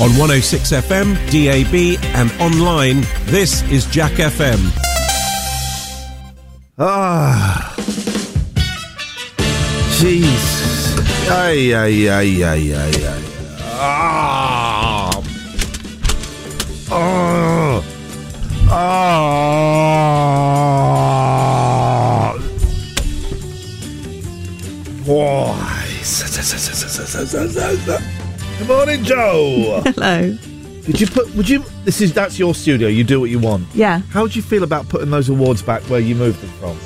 On 106 FM, DAB, and online, this is Jack FM. Ah. Jeez. Ay, ay, ay, ay, ay, ay. Ah. Oh. Ah. Why? Good morning, Joe. Hello. Did you put? Would you? This is that's your studio. You do what you want. Yeah. How would you feel about putting those awards back where you moved them from?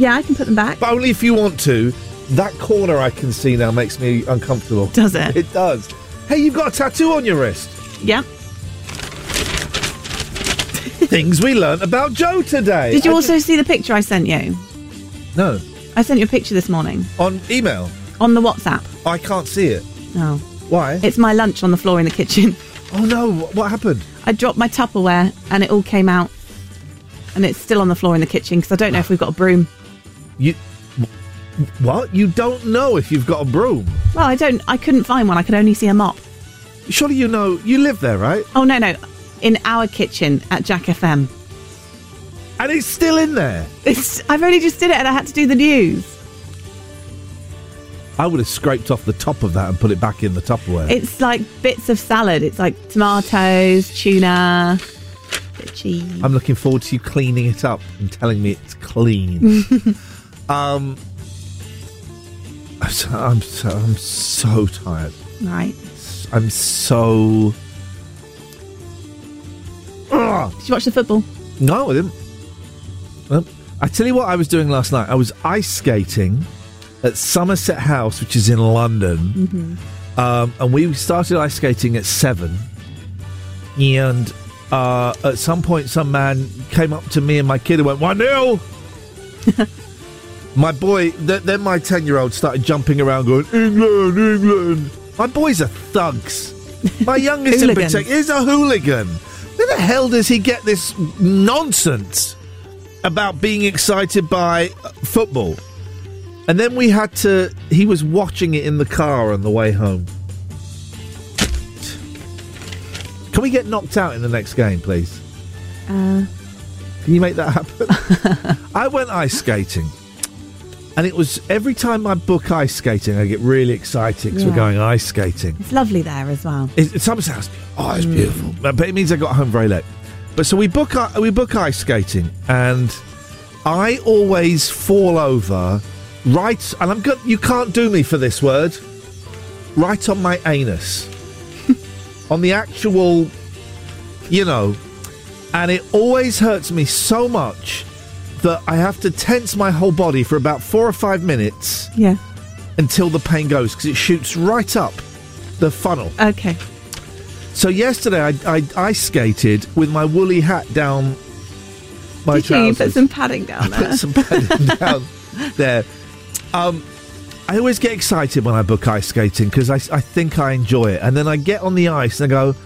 Yeah, I can put them back. But only if you want to. That corner I can see now makes me uncomfortable. Does it? It does. Hey, you've got a tattoo on your wrist. Yeah. Things we learnt about Joe today. Did you I also see the picture I sent you? no I sent you a picture this morning on email? on the WhatsApp. I can't see it. Oh. Why? It's my lunch on the floor in the kitchen. oh no! What, happened? I dropped my Tupperware and it all came out. And it's still on the floor in the kitchen because I don't know if we've got a broom. You what? You don't know if you've got a broom? Well, I don't. I couldn't find one. I could only see a mop. Surely you know. You live there, right? Oh no, no, in our kitchen at Jack FM. And it's still in there. It's. I've only just did it and I had to do the news. I would have scraped off the top of that and put it back in the Tupperware. It's like bits of salad. It's like tomatoes, tuna, bit of cheese. I'm looking forward to you cleaning it up and telling me it's clean. um, I'm so, I'm so, I'm so tired. right. I'm so. Ugh. Did you watch the football? No, I didn't. Well, I tell you what, I was doing last night. I was ice skating at Somerset House, which is in London, um, and we started ice skating at seven. And uh, at some point, some man came up to me and my kid and went one 0 My boy, th- then my ten-year-old started jumping around, going England, England. My boys are thugs. My youngest in particular is a hooligan. Where the hell does he get this nonsense about being excited by uh, football? And then we had to. He was watching it in the car on the way home. Can we get knocked out in the next game, please? Uh, Can you make that happen? I went ice skating. And it was every time I book ice skating, I get really excited because we're going ice skating. it's lovely there as well. It, Somerset House. Oh, it's beautiful. But but it means I got home very late. But so we book we book ice skating, and I always fall over right. And I'm good. You can't do me for this word. Right on my anus, on the actual, you know, and it always hurts me so much that I have to tense my whole body for about four or five minutes Yeah. until the pain goes because it shoots right up the funnel. Okay. So yesterday I, I ice skated with my woolly hat down my Did you trousers. put some padding down I there? put some padding down there. Um, I always get excited when I book ice skating because I, I think I enjoy it, and then I get on the ice and I go,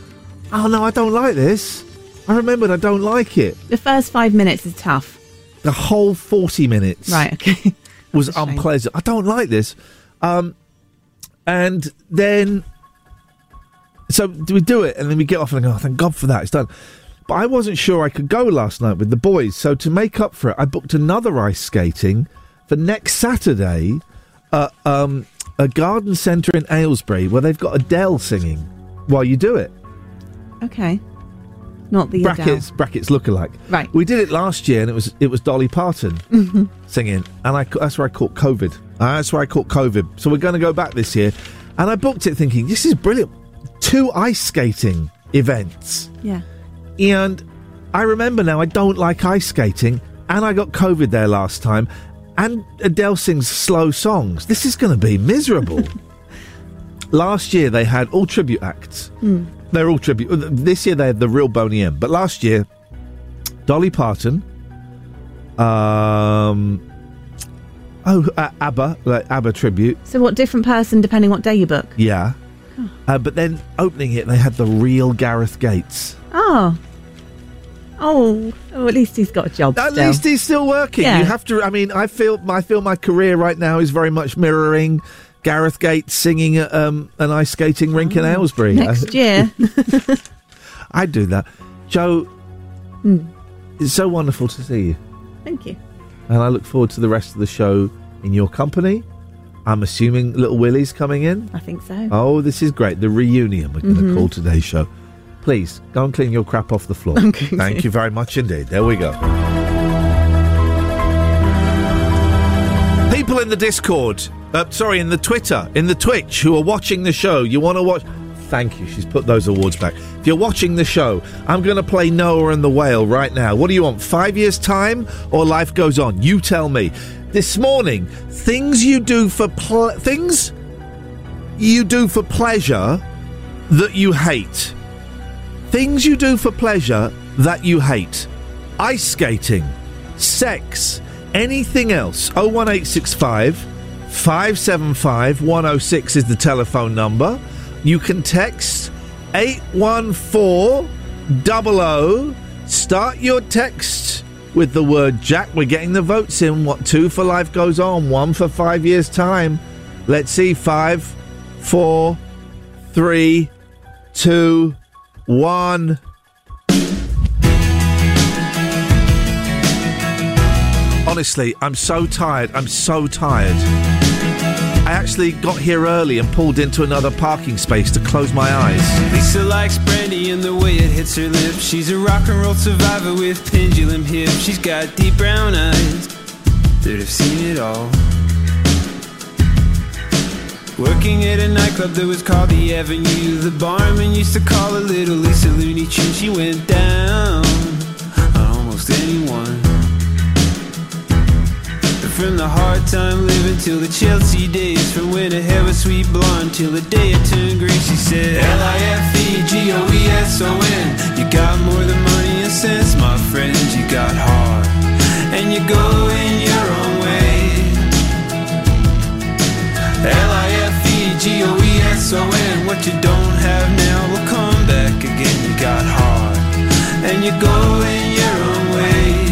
"Oh no, I don't like this." I remembered I don't like it. The first five minutes is tough. The whole forty minutes Right. Okay. was unpleasant. I don't like this. Um, and then, so do we do it? And then we get off and I go, oh, thank God for that, it's done. But I wasn't sure I could go last night with the boys. So to make up for it, I booked another ice skating for next Saturday at um, a garden centre in Aylesbury where they've got Adele singing while you do it. Okay. Not the brackets brackets look alike. Right. We did it last year, and it was it was Dolly Parton Mhm. singing, and I that's where I caught COVID. Uh, That's where I caught COVID. So we're going to go back this year, and I booked it thinking this is brilliant. Two ice skating events, Yeah. and I remember now I don't like ice skating, and I got COVID there last time, and Adele sings slow songs. This is going to be miserable. last year they had all tribute acts. Hmm. They're all tribute. This year they had the real Boney M, but last year, Dolly Parton, um, oh uh, ABBA, like ABBA tribute, So what different person depending what day you book? yeah. Uh, but then opening it, they had the real Gareth Gates. Oh. Oh. Oh, at least he's got a job. At still. least he's still working. Yeah. You have to. I mean, I feel I feel my career right now is very much mirroring Gareth Gates singing at um, an ice skating rink in Aylesbury. Next year. I'd do that. Joe, Hmm. it's so wonderful to see you. Thank you. And I look forward to the rest of the show in your company. I'm assuming Little Willie's coming in. I think so. Oh, this is great. The reunion, we're going to call today's show. Please, go and clean your crap off the floor. Okay. Thank you very much indeed. There we go. People in the Discord, uh, sorry, in the Twitter, in the Twitch, who are watching the show, you want to watch. Thank you. She's put those awards back. If you're watching the show, I'm going to play Noah and the Whale right now. What do you want? Five years' time or life goes on? You tell me. This morning, things you do for ple- things you do for pleasure that you hate. Things you do for pleasure that you hate. Ice skating, sex, anything else. 01865 575 106 is the telephone number. You can text 814 00. Start your text with the word Jack. We're getting the votes in. What two for life goes on, one for five years' time. Let's see. Five, four, three, two, one. Honestly, I'm so tired. I'm so tired. I actually got here early and pulled into another parking space to close my eyes. Lisa likes brandy and the way it hits her lips. She's a rock and roll survivor with pendulum hips. She's got deep brown eyes that have seen it all. Working at a nightclub that was called the Avenue. The barman used to call her Little Lisa Looney Tune. She went down on almost anyone. From the hard time living till the Chelsea days. From when her hair was sweet blonde till the day it turned green. She said L-I-F-E-G-O-E-S-O-N You got more than money and sense, my friend. You got heart. And you go in your own way. L-I-F-E-G-O-E-S-O-N What you don't have now will come back again You got heart And you go in your own way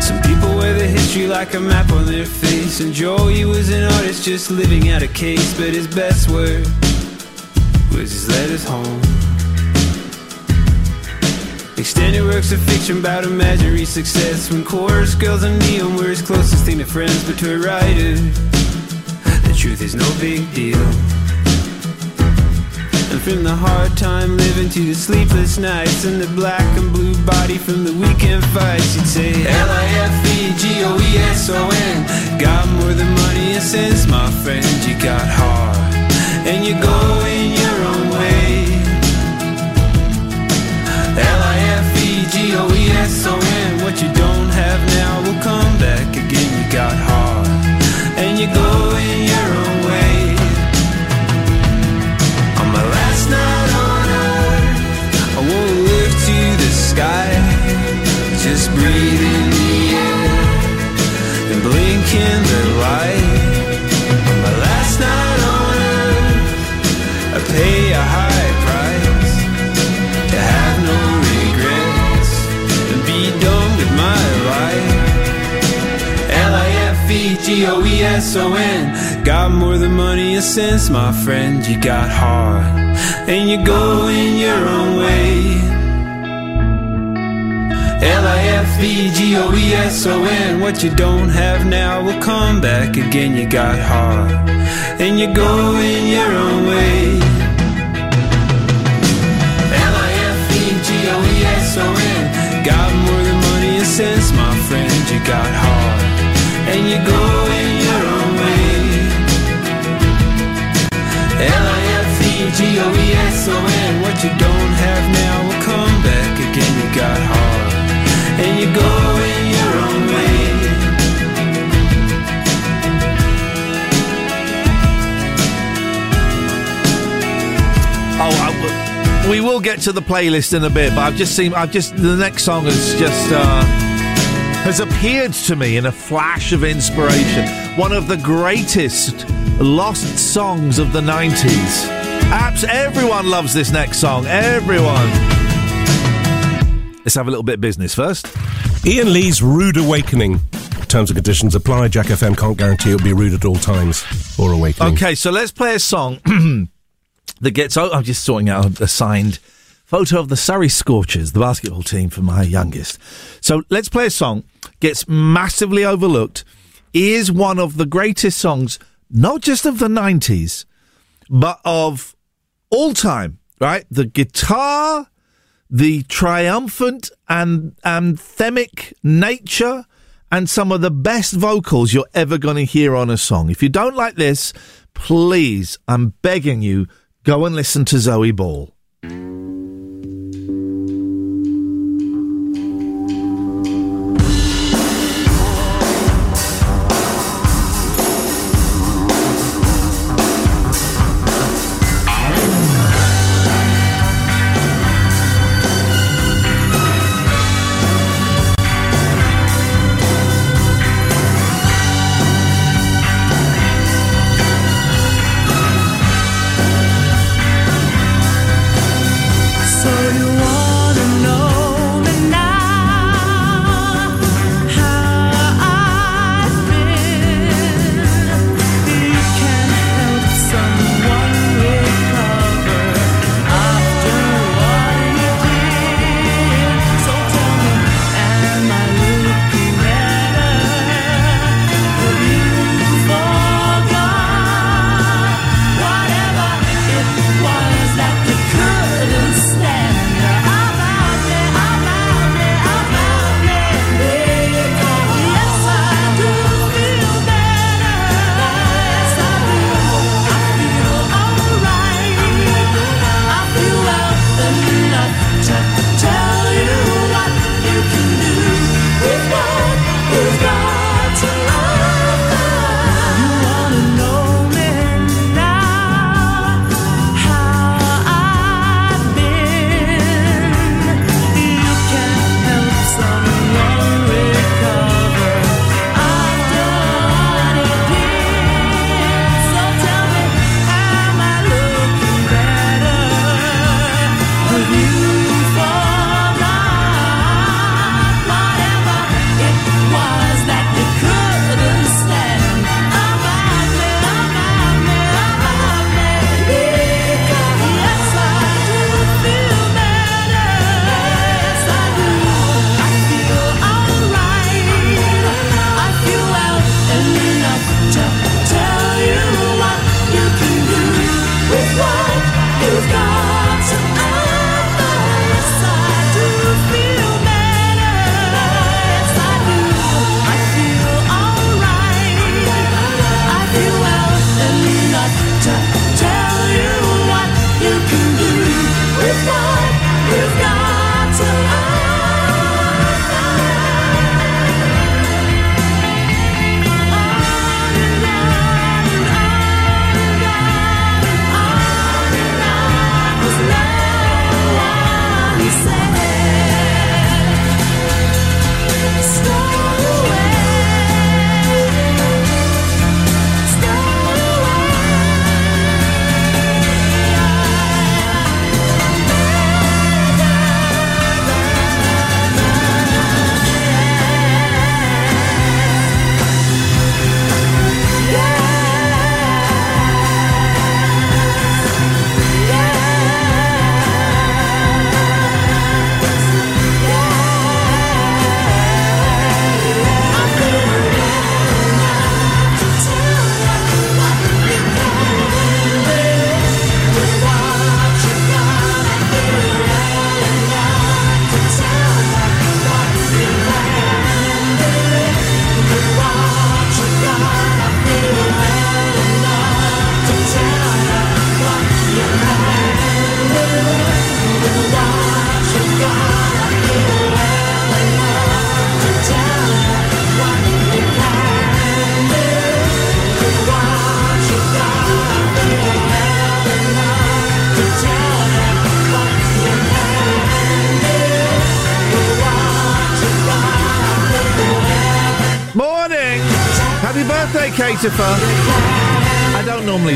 Some people wear the history like a map on their face. And Joey was an artist just living out a case. But his best work was his letters home. Extended works of fiction about imaginary success. When chorus girls and neon were his closest thing to friends. But to a writer, the truth is no big deal. And from the hard time living to the sleepless nights And the black and blue body from the weekend fights You'd say L-I-F-E-G-O-E-S-O-N Got more than money and sense, my friend You got heart And you go L-I-F-E-G-O-E-S-O-N What you don't have now will come back again You got heart And you go in your own way on my last night on earth, I won't look to the sky. Just breathe in the air and blink in the light. L-I-F-E-G-O-E-S-O-N Got more than money and sense, my friend. You got heart And you go in your own way. L-I-F-E-G-O-E-S-O-N What you don't have now will come back again. You got heart And you go in your own way. L-I-F-E-G-O-E-S-O-N Got more than money and sense, my friend. You got heart and you go L-I-F-E-G-O-E-S-O-N What you don't have now will come back again. You got heart, and you go in your own way. Oh, I we will get to the playlist in a bit, but I've just seen. I've just the next song has just uh, has appeared to me in a flash of inspiration. One of the greatest lost songs of the nineties. Apps, everyone loves this next song. Everyone. Let's have a little bit of business first. Iain Lee's Rude Awakening. Terms and conditions apply. Jack FM can't guarantee it'll be rude at all times or awakening. Okay, so let's play a song that gets. Oh, I'm just sorting out a signed photo of the Surrey Scorchers, the basketball team for my youngest. So let's play a song. Gets massively overlooked. Is one of the greatest songs, not just of the 90s, but of all time. Right, the guitar, the triumphant and anthemic nature and some of the best vocals you're ever going to hear on a song. If you don't like this, please, I'm begging you, go and listen to Zoe Ball.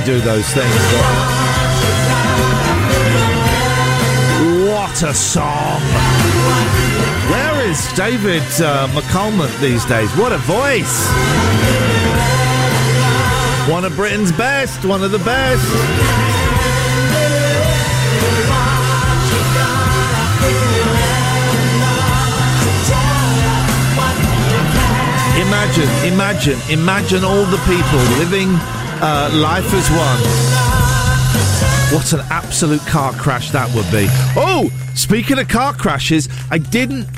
Do those things, but What a song! Where is David uh, McAlmont these days? What a voice! One of Britain's best, one of the best. Imagine, imagine, imagine all the people living uh, life as one. What an absolute car crash that would be. Oh, speaking of car crashes, I didn't.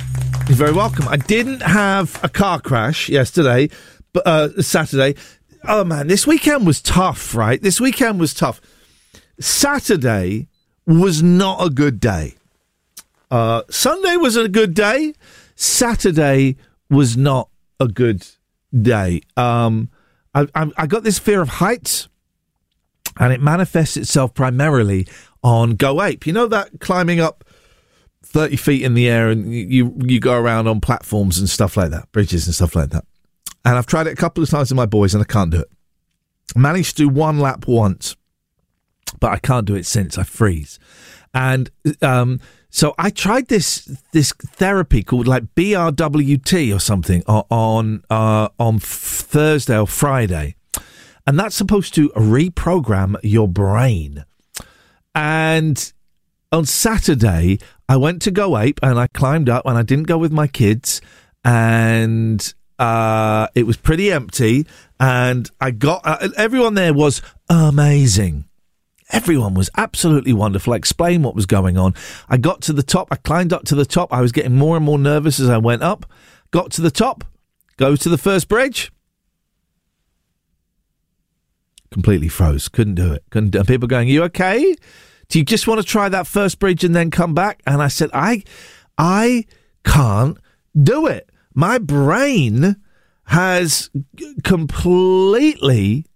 You're very welcome. I didn't have a car crash yesterday, but uh, Saturday. Oh man, this weekend was tough, right? This weekend was tough. Saturday was not a good day. Uh, Sunday was a good day. Saturday was not a good day. Um, I, I, got this fear of heights, and it manifests itself primarily on Go Ape. You know that climbing up thirty feet in the air, and you you, go around on platforms and stuff like that, bridges and stuff like that. And I've tried it a couple of times with my boys, and I can't do it. Managed to do one lap once, but I can't do it since. I freeze, and um, so I tried this this therapy called like BRWT or something on uh, on Thursday or Friday, and that's supposed to reprogram your brain. And on Saturday, I went to Go Ape and I climbed up, and I didn't go with my kids, and uh, it was pretty empty, and I got uh, everyone there was amazing. Everyone was absolutely wonderful. I explained what was going on. I got to the top. I climbed up to the top. I was getting more and more nervous as I went up. Got to the top. Go to the first bridge. Completely froze. Couldn't do it. Couldn't. Do it. People going, "You okay? Do you just want to try that first bridge and then come back?" And I said, "I, I can't do it. My brain has completely."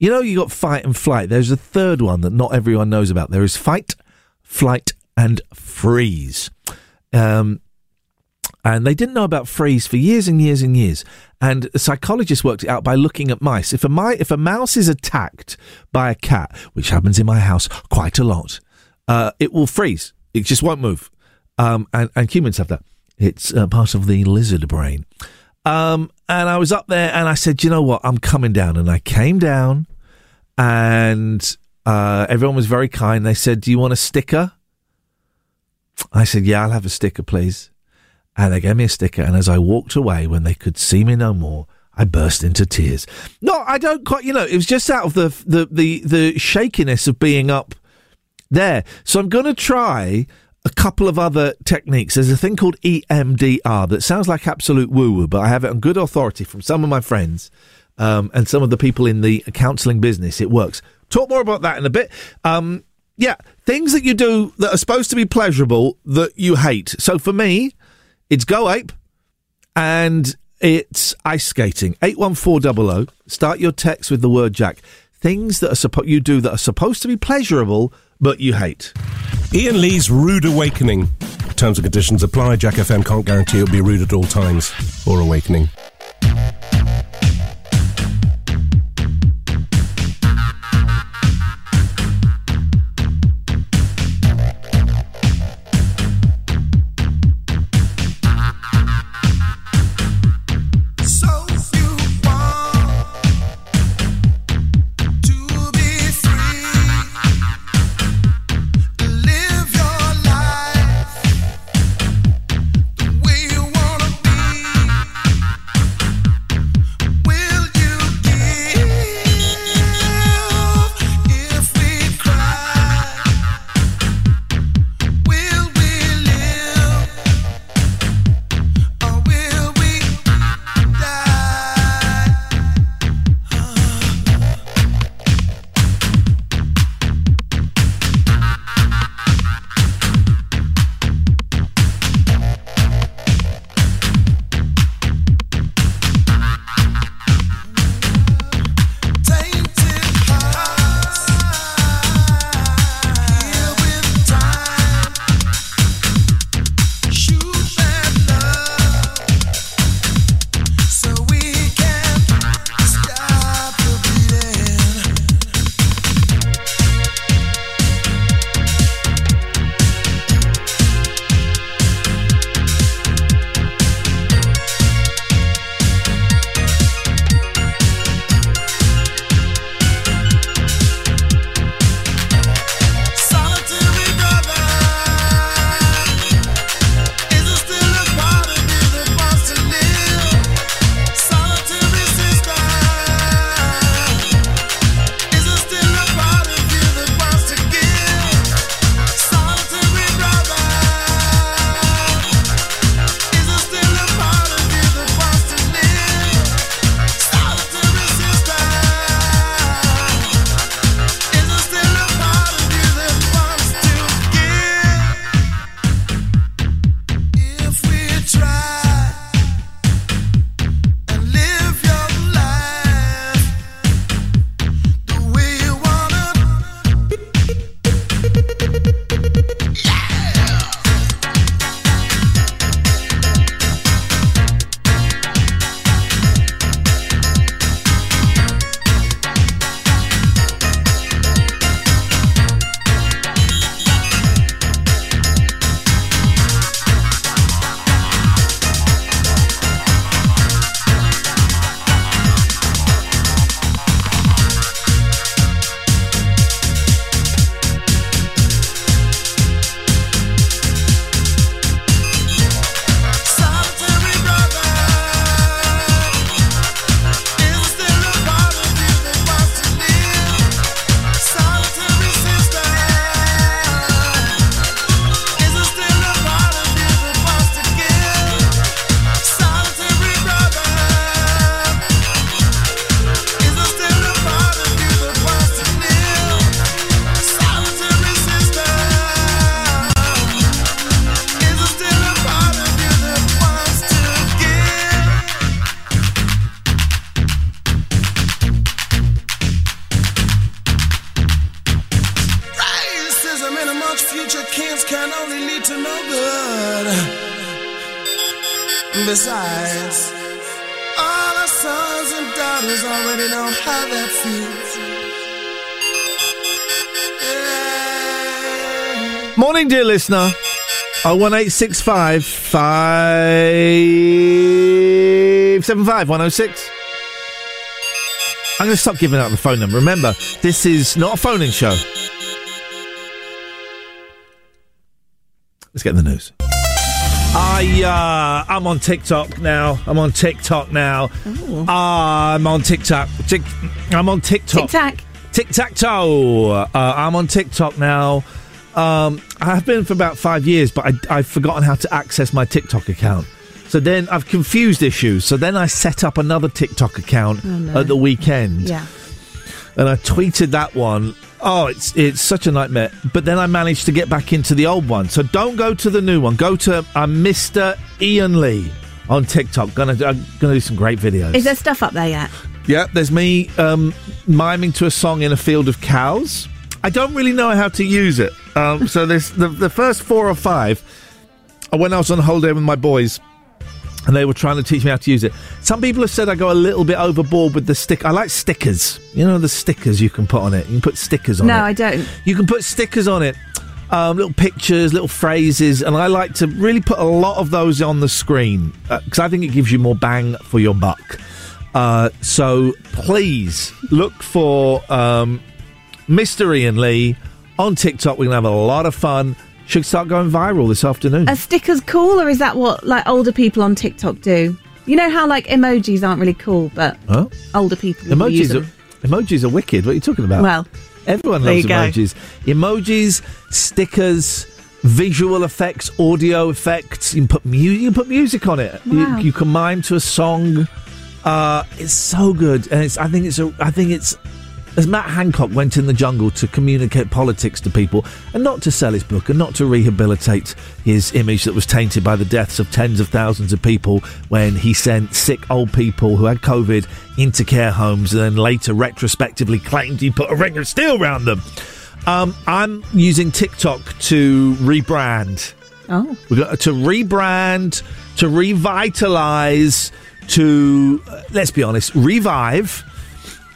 You know, you got fight and flight. There's a third one that not everyone knows about. There is fight, flight, and freeze. Um, and they didn't know about freeze for years and years and years. And psychologists worked it out by looking at mice. If a mi- if a mouse is attacked by a cat, which happens in my house quite a lot, uh, it will freeze. It just won't move. Um, and, and humans have that. It's uh, part of the lizard brain. Um, and I was up there and I said, you know what? I'm coming down. And I came down and uh, everyone was very kind. They said, do you want a sticker? I said, yeah, I'll have a sticker, please. And they gave me a sticker. And as I walked away, when they could see me no more, I burst into tears. No, I don't quite, you know, it was just out of the, the, the, the shakiness of being up there. So I'm going to try a couple of other techniques. There's a thing called EMDR that sounds like absolute woo woo, but I have it on good authority from some of my friends um, and some of the people in the counselling business. It works. Talk more about that in a bit. Um, yeah, things that you do that are supposed to be pleasurable that you hate. So for me, it's Go Ape and it's ice skating. 81400. Start your text with the word Jack. Things that are suppo- you do that are supposed to be pleasurable but you hate. Iain Lee's Rude Awakening. Terms and conditions apply. Jack FM can't guarantee it'll be rude at all times or awakening. Five one oh six. I'm going to stop giving out the phone number. Remember, this is not a phoning show. Let's get the news. I uh, I'm on TikTok now. I'm on TikTok now. Uh, I'm on TikTok. Tick, I'm on TikTok. Tic tac. Tic tac toe. Uh, I'm on TikTok now. Um, I have been for about five years, but I, I've forgotten how to access my TikTok account. So then I've confused issues. So then I set up another TikTok account no. at the weekend, Yeah. and I tweeted that one. Oh, it's it's such a nightmare. But then I managed to get back into the old one. So don't go to the new one. Go to uh, Mr. Iain Lee on TikTok. Gonna I'm gonna do some great videos. Is there stuff up there yet? Yeah, there's me um, miming to a song in a field of cows. I don't really know how to use it. Um, so there's the, the first four or five I was on holiday with my boys. And they were trying to teach me how to use it. Some people have said I go a little bit overboard with the stick. I like stickers. You know the stickers you can put on it. You can put stickers on it. No, I don't. You can put stickers on it, um, little pictures, little phrases, and I like to really put a lot of those on the screen because I think it gives you more bang for your buck. Uh, so please look for um, Mr. Iain Lee on TikTok. We're gonna have a lot of fun. Should start going viral this afternoon. Are stickers cool, or is that what like older people on TikTok do? You know how like emojis aren't really cool, but Huh? older people use Emojis are them. emojis are wicked. What are you talking about? Well, Everyone loves you go. emojis. Emojis, stickers, visual effects, audio effects. You can put mu- you can put music on it. Wow. You, you can mime to a song. Uh, it's so good, and it's. I think it's. A, I think it's. As Matt Hancock went in the jungle to communicate politics to people, and not to sell his book, and not to rehabilitate his image that was tainted by the deaths of tens of thousands of people when he sent sick old people who had COVID into care homes, and then later retrospectively claimed he put a ring of steel around them. Um, I'm using TikTok to rebrand. oh, We've got to rebrand, to revitalize, to uh, let's be honest, revive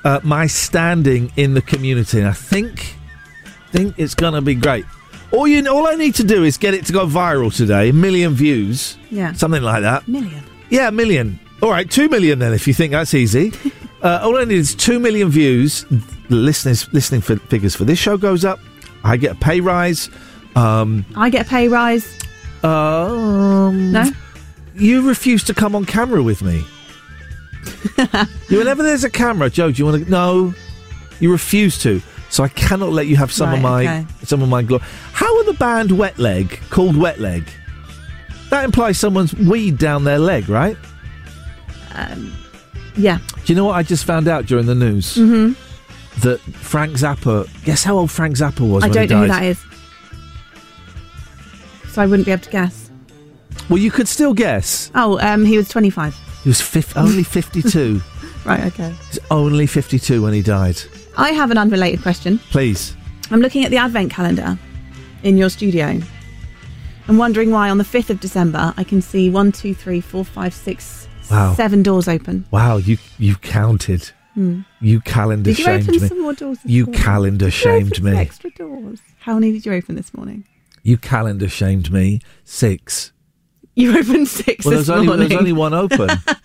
uh, my standing in the community. And I think think it's gonna be great. All you, all I need to do is get it to go viral today, a million views, yeah, something like that. million. Yeah, a million. All right, two million then, if you think that's easy. uh, all I need is two million views. The listeners, listening for figures for this show goes up. I get a pay rise. Um, I get a pay rise. um, No, you refuse to come on camera with me. whenever there's a camera, Joe, do you want to? No, you refuse to. So I cannot let you have some of my okay. some of my glory. How are the band Wet Leg called Wet Leg? That implies someone's weed down their leg, right? Um, yeah, Do you know what I just found out during the news? Mm-hmm. That Frank Zappa. Guess how old Frank Zappa was I don't know who that is, so I wouldn't be able to guess. Well, you could still guess. Oh, um, he was twenty-five. He was fif- only fifty-two. Right, okay. He's only fifty-two when he died. I have an unrelated question. Please. I'm looking at the advent calendar in your studio. I'm wondering why on the 5th of December I can see one, two, three, four, five, six, Wow. seven doors open. Wow, you you counted. You calendar Hmm. Did you shamed open me. some more doors? This You morning? calendar Did you open shamed some me. Extra doors. How many did you open this morning? You calendar shamed me. Six. You opened six Well, this there's only only one open. there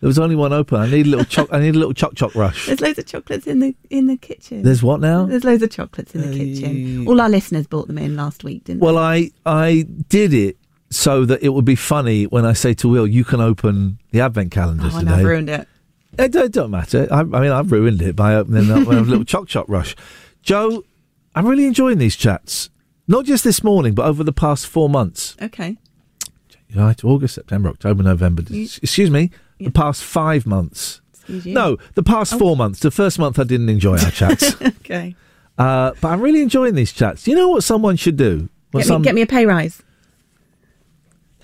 was only one open. I need a little choc. I need a little choc choc rush. There's loads of chocolates in the in the kitchen. There's what now? There's loads of chocolates in the kitchen. All our listeners bought them in last week, didn't Well, I I did it so that it would be funny when I say to Will, "You can open the advent they? calendar Oh, and I've ruined it. Eh, it don't, don't matter. I, I mean, I've ruined it by opening up with a little choc choc rush. Joe, I'm really enjoying these chats. Not just this morning, but over the past four months. Okay. Right, August, September, October, November. You- excuse me, Yeah. the past five months. Excuse you. No, the past Oh. four months. The first month I didn't enjoy our chats, Okay. uh, but I'm really enjoying these chats. You know what someone should do? Get some- me, get me a pay rise.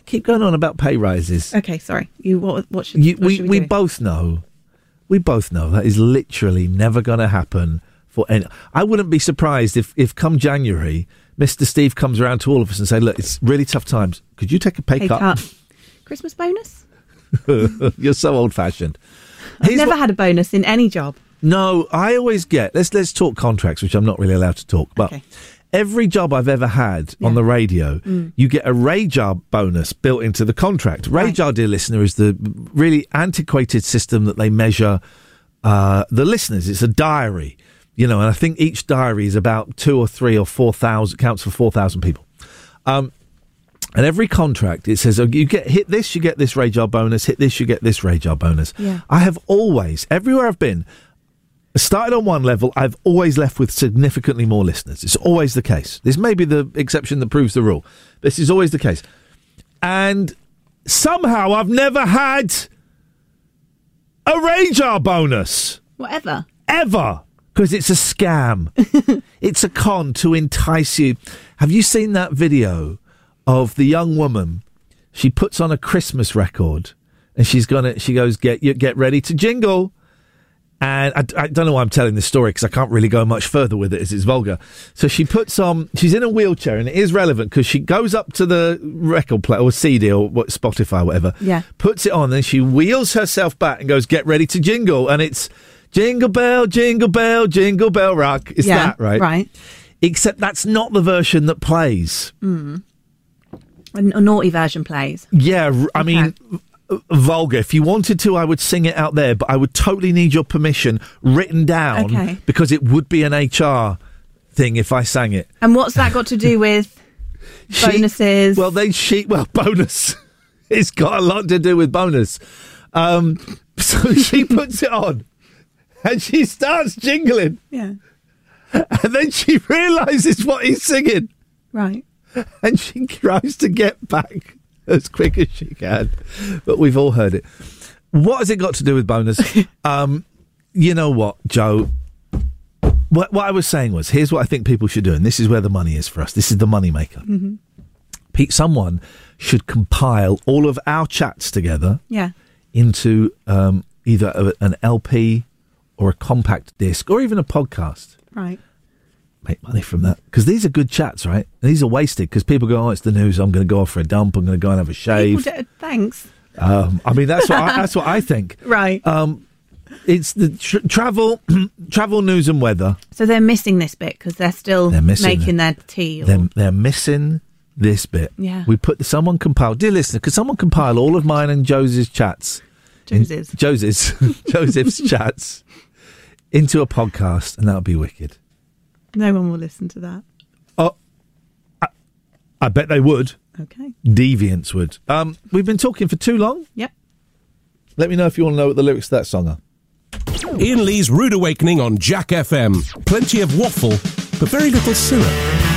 keep going on about pay rises. Okay, sorry. You what? What should, You, what we should we do? both know, we both know that is literally never going to happen for any. I wouldn't be surprised if if come January Mr. Steve comes around to all of us and say, "Look, it's really tough times. Could you take a pay, Pay cut?" cut. Christmas bonus? You're so old-fashioned. I've Here's never what- had a bonus in any job. No, I always get. Let's let's talk contracts, which I'm not really allowed to talk. But Okay. every job I've ever had on the radio, Mm. you get a RAJAR bonus built into the contract. RAJAR, dear listener, is the really antiquated system that they measure uh, the listeners. It's a diary, you know, and I think each diary is about two or three or four thousand counts for four thousand people. Um, and every contract, it says, oh, you get hit this, you get this RAJAR bonus, hit this, you get this RAJAR bonus. Yeah. I have always, everywhere I've been, started on one level, I've always left with significantly more listeners. It's always the case. This may be the exception that proves the rule. This is always the case. And somehow I've never had a RAJAR bonus Whatever. ever because it's a scam. it's a con to entice you. Have you seen that video of the young woman? She puts on a Christmas record and she's gonna. She goes, "Get you get ready to jingle." And I, I don't know why I'm telling this story because I can't really go much further with it as it's vulgar. So she puts on, she's in a wheelchair and it is relevant because she goes up to the record player or CD or what, Spotify, or whatever. Yeah. Puts it on, then she wheels herself back and goes, get ready to jingle. And it's jingle bell, jingle bell, jingle bell rock. It's yeah. that, right? Right. Except that's not the version that plays. Mm. A, a naughty version plays. Yeah, r- I mean, v- vulgar. If you wanted to, I would sing it out there, but I would totally need your permission written down Okay. because it would be an HR thing if I sang it. And what's that got to do with She- bonuses? well, they she well bonus. it's got a lot to do with bonus. Um, so she puts it on, and she starts jingling, yeah. and then she realizes what he's singing. Right. and she tries to get back as quick as she can. But we've all heard it. What has it got to do with bonus? um, you know what, Joe? What, what I was saying was, here's what I think people should do, and this is where the money is for us. This is the money maker. hmm Pete, someone should compile all of our chats together Yeah. into um, either a, an LP or a compact disc or even a podcast Right. make money from that because these are good chats, right? And these are wasted because people go, "Oh, it's the news. I'm going to go off for a dump. I'm going to go and have a shave." Do- thanks. Um, I mean, that's what I, that's what I think. Right. Um, it's the tr- travel, travel news and weather. So they're missing this bit because they're still They're making it. their tea. Or, They're, they're missing this bit. Yeah. we put someone compile. Dear listener, could someone compile all of mine and Joseph's chats? In- Joseph's. Joseph's Joseph's chats into a podcast, and that would be wicked. no one will listen to that. Oh, I, I bet they would. Okay. Deviants would. Um, we've been talking for too long. Yep. Let me know if you want to know what the lyrics to that song are. Iain Lee's Rude Awakening on Jack FM. Plenty of waffle, but very little syrup.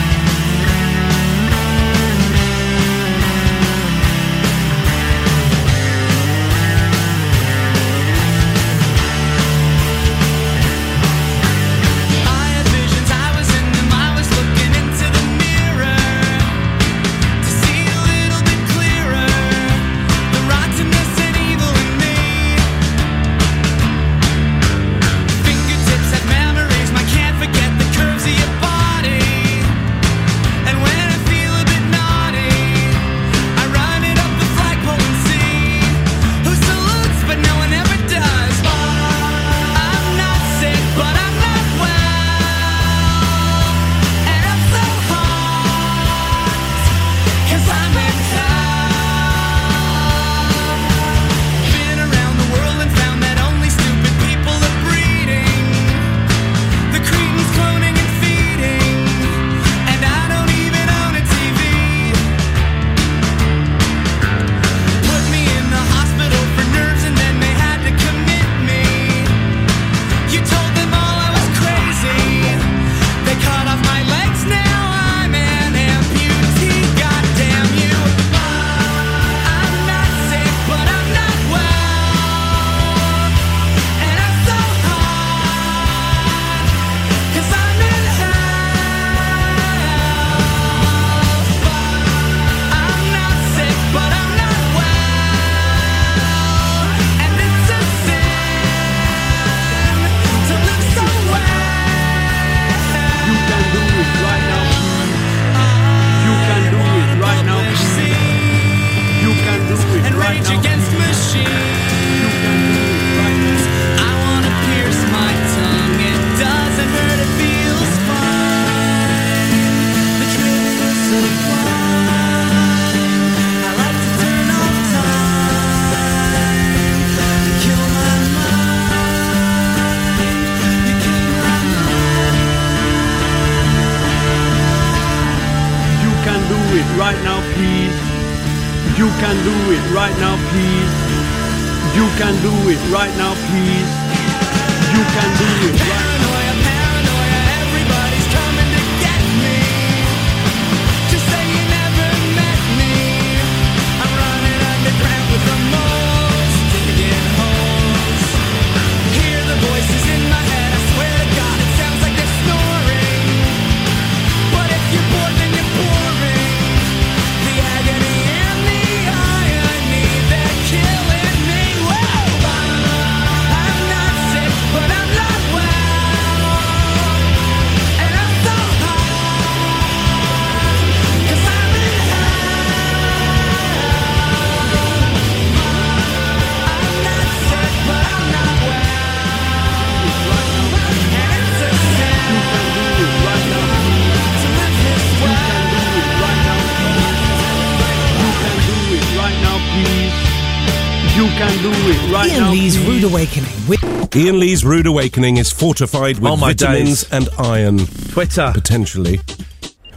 Iain Lee's Rude Awakening is fortified with Oh, my vitamins days. and iron, Twitter. potentially.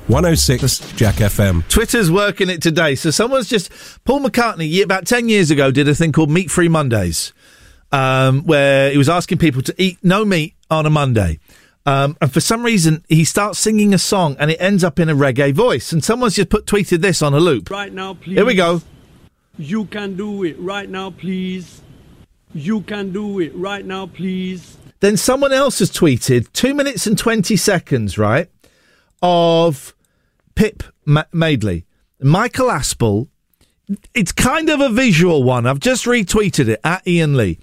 106 Jack FM. Twitter's working it today. So someone's just Paul McCartney about ten years ago did a thing called Meat Free Mondays, um, where he was asking people to eat no meat on a Monday. Um, and for some reason, he starts singing a song and it ends up in a reggae voice. And someone's just put tweeted this on a loop. Right now, please. Here we go. You can do it right now, please. You can do it right now, please. Then someone else has tweeted two minutes and 20 seconds, right, of Pip Ma- Maidley. Michael Aspel. It's kind of a visual one. I've just retweeted it at Iain Lee.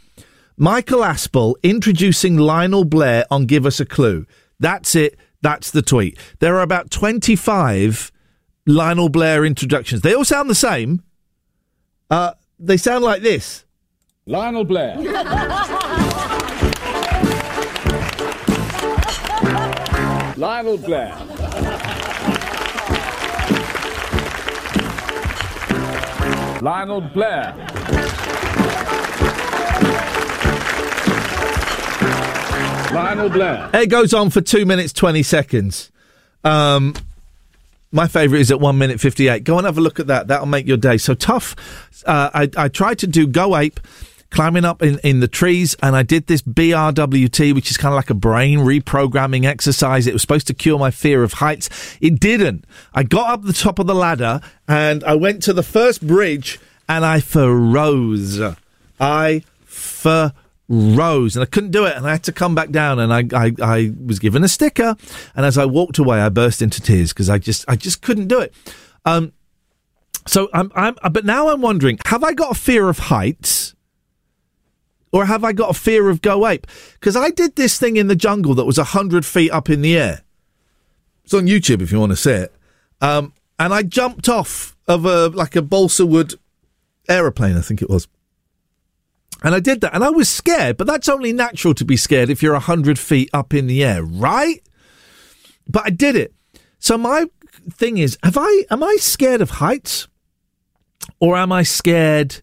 Michael Aspel introducing Lionel Blair on Give Us a Clue. That's it. That's the tweet. There are about 25 Lionel Blair introductions. They all sound the same. Uh, they sound like this. Lionel Blair. Lionel Blair. Lionel Blair. Lionel Blair. It goes on for two minutes twenty seconds. Um, my favourite is at one minute fifty eight. Go and have a look at that. That'll make your day. So tough. Uh, I, I tried to do Go Ape, climbing up in, in the trees, and I did this BRWT, which is kind of like a brain reprogramming exercise. It was supposed to cure my fear of heights. It didn't. I got up the top of the ladder and I went to the first bridge and I froze. I froze and I couldn't do it and I had to come back down and I, I, I was given a sticker and as I walked away I burst into tears because I just I just couldn't do it. Um so I'm I'm but now I'm wondering have I got a fear of heights or have I got a fear of go ape? Because I did this thing in the jungle that was a hundred feet up in the air. It's on YouTube if you want to see it. Um, and I jumped off of a like a balsa wood aeroplane, I think it was. And I did that, and I was scared, but that's only natural to be scared if you're a hundred feet up in the air, right? But I did it. So my thing is, have I am I scared of heights, or am I scared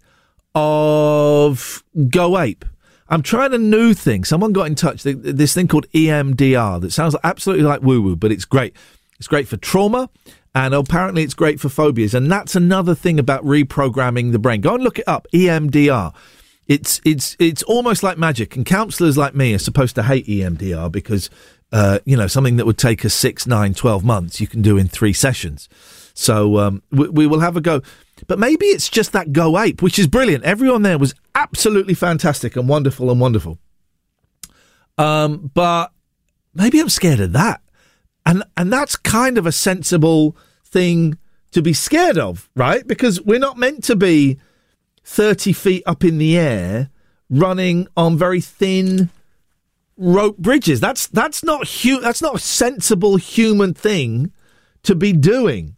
of Go Ape? I'm trying a new thing. Someone got in touch. This thing called EMDR that sounds absolutely like woo woo, but it's great. It's great for trauma, and apparently it's great for phobias. And that's another thing about reprogramming the brain. Go and look it up. EMDR. It's it's it's almost like magic. And counsellors like me are supposed to hate EMDR because uh, you know something that would take us six, nine, twelve months you can do in three sessions. So um, we, we will have a go. But maybe it's just that Go Ape, which is brilliant. Everyone there was absolutely fantastic and wonderful and wonderful. Um, but maybe I'm scared of that, and and that's kind of a sensible thing to be scared of, right? Because we're not meant to be thirty feet up in the air running on very thin rope bridges. That's that's not hu- That's not a sensible human thing to be doing.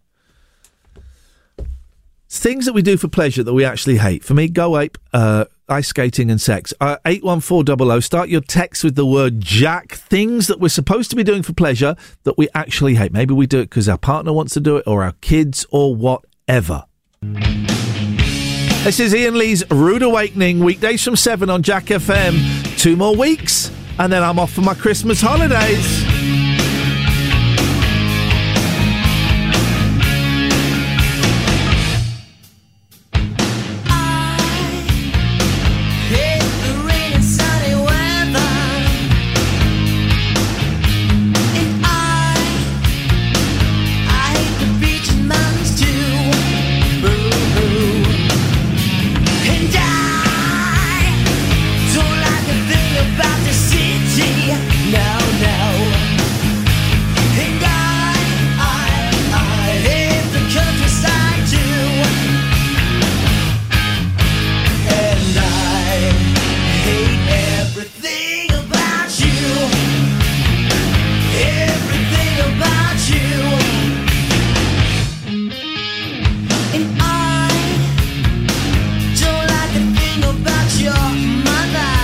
Things that we do for pleasure that we actually hate. For me, go ape, uh, ice skating and sex. Uh, 81400, start your text with the word Jack. Things that we're supposed to be doing for pleasure that we actually hate. Maybe we do it because our partner wants to do it or our kids or whatever. This is Iain Lee's Rude Awakening, weekdays from 7 on Jack FM. Two more weeks, and then I'm off for my Christmas holidays. my life.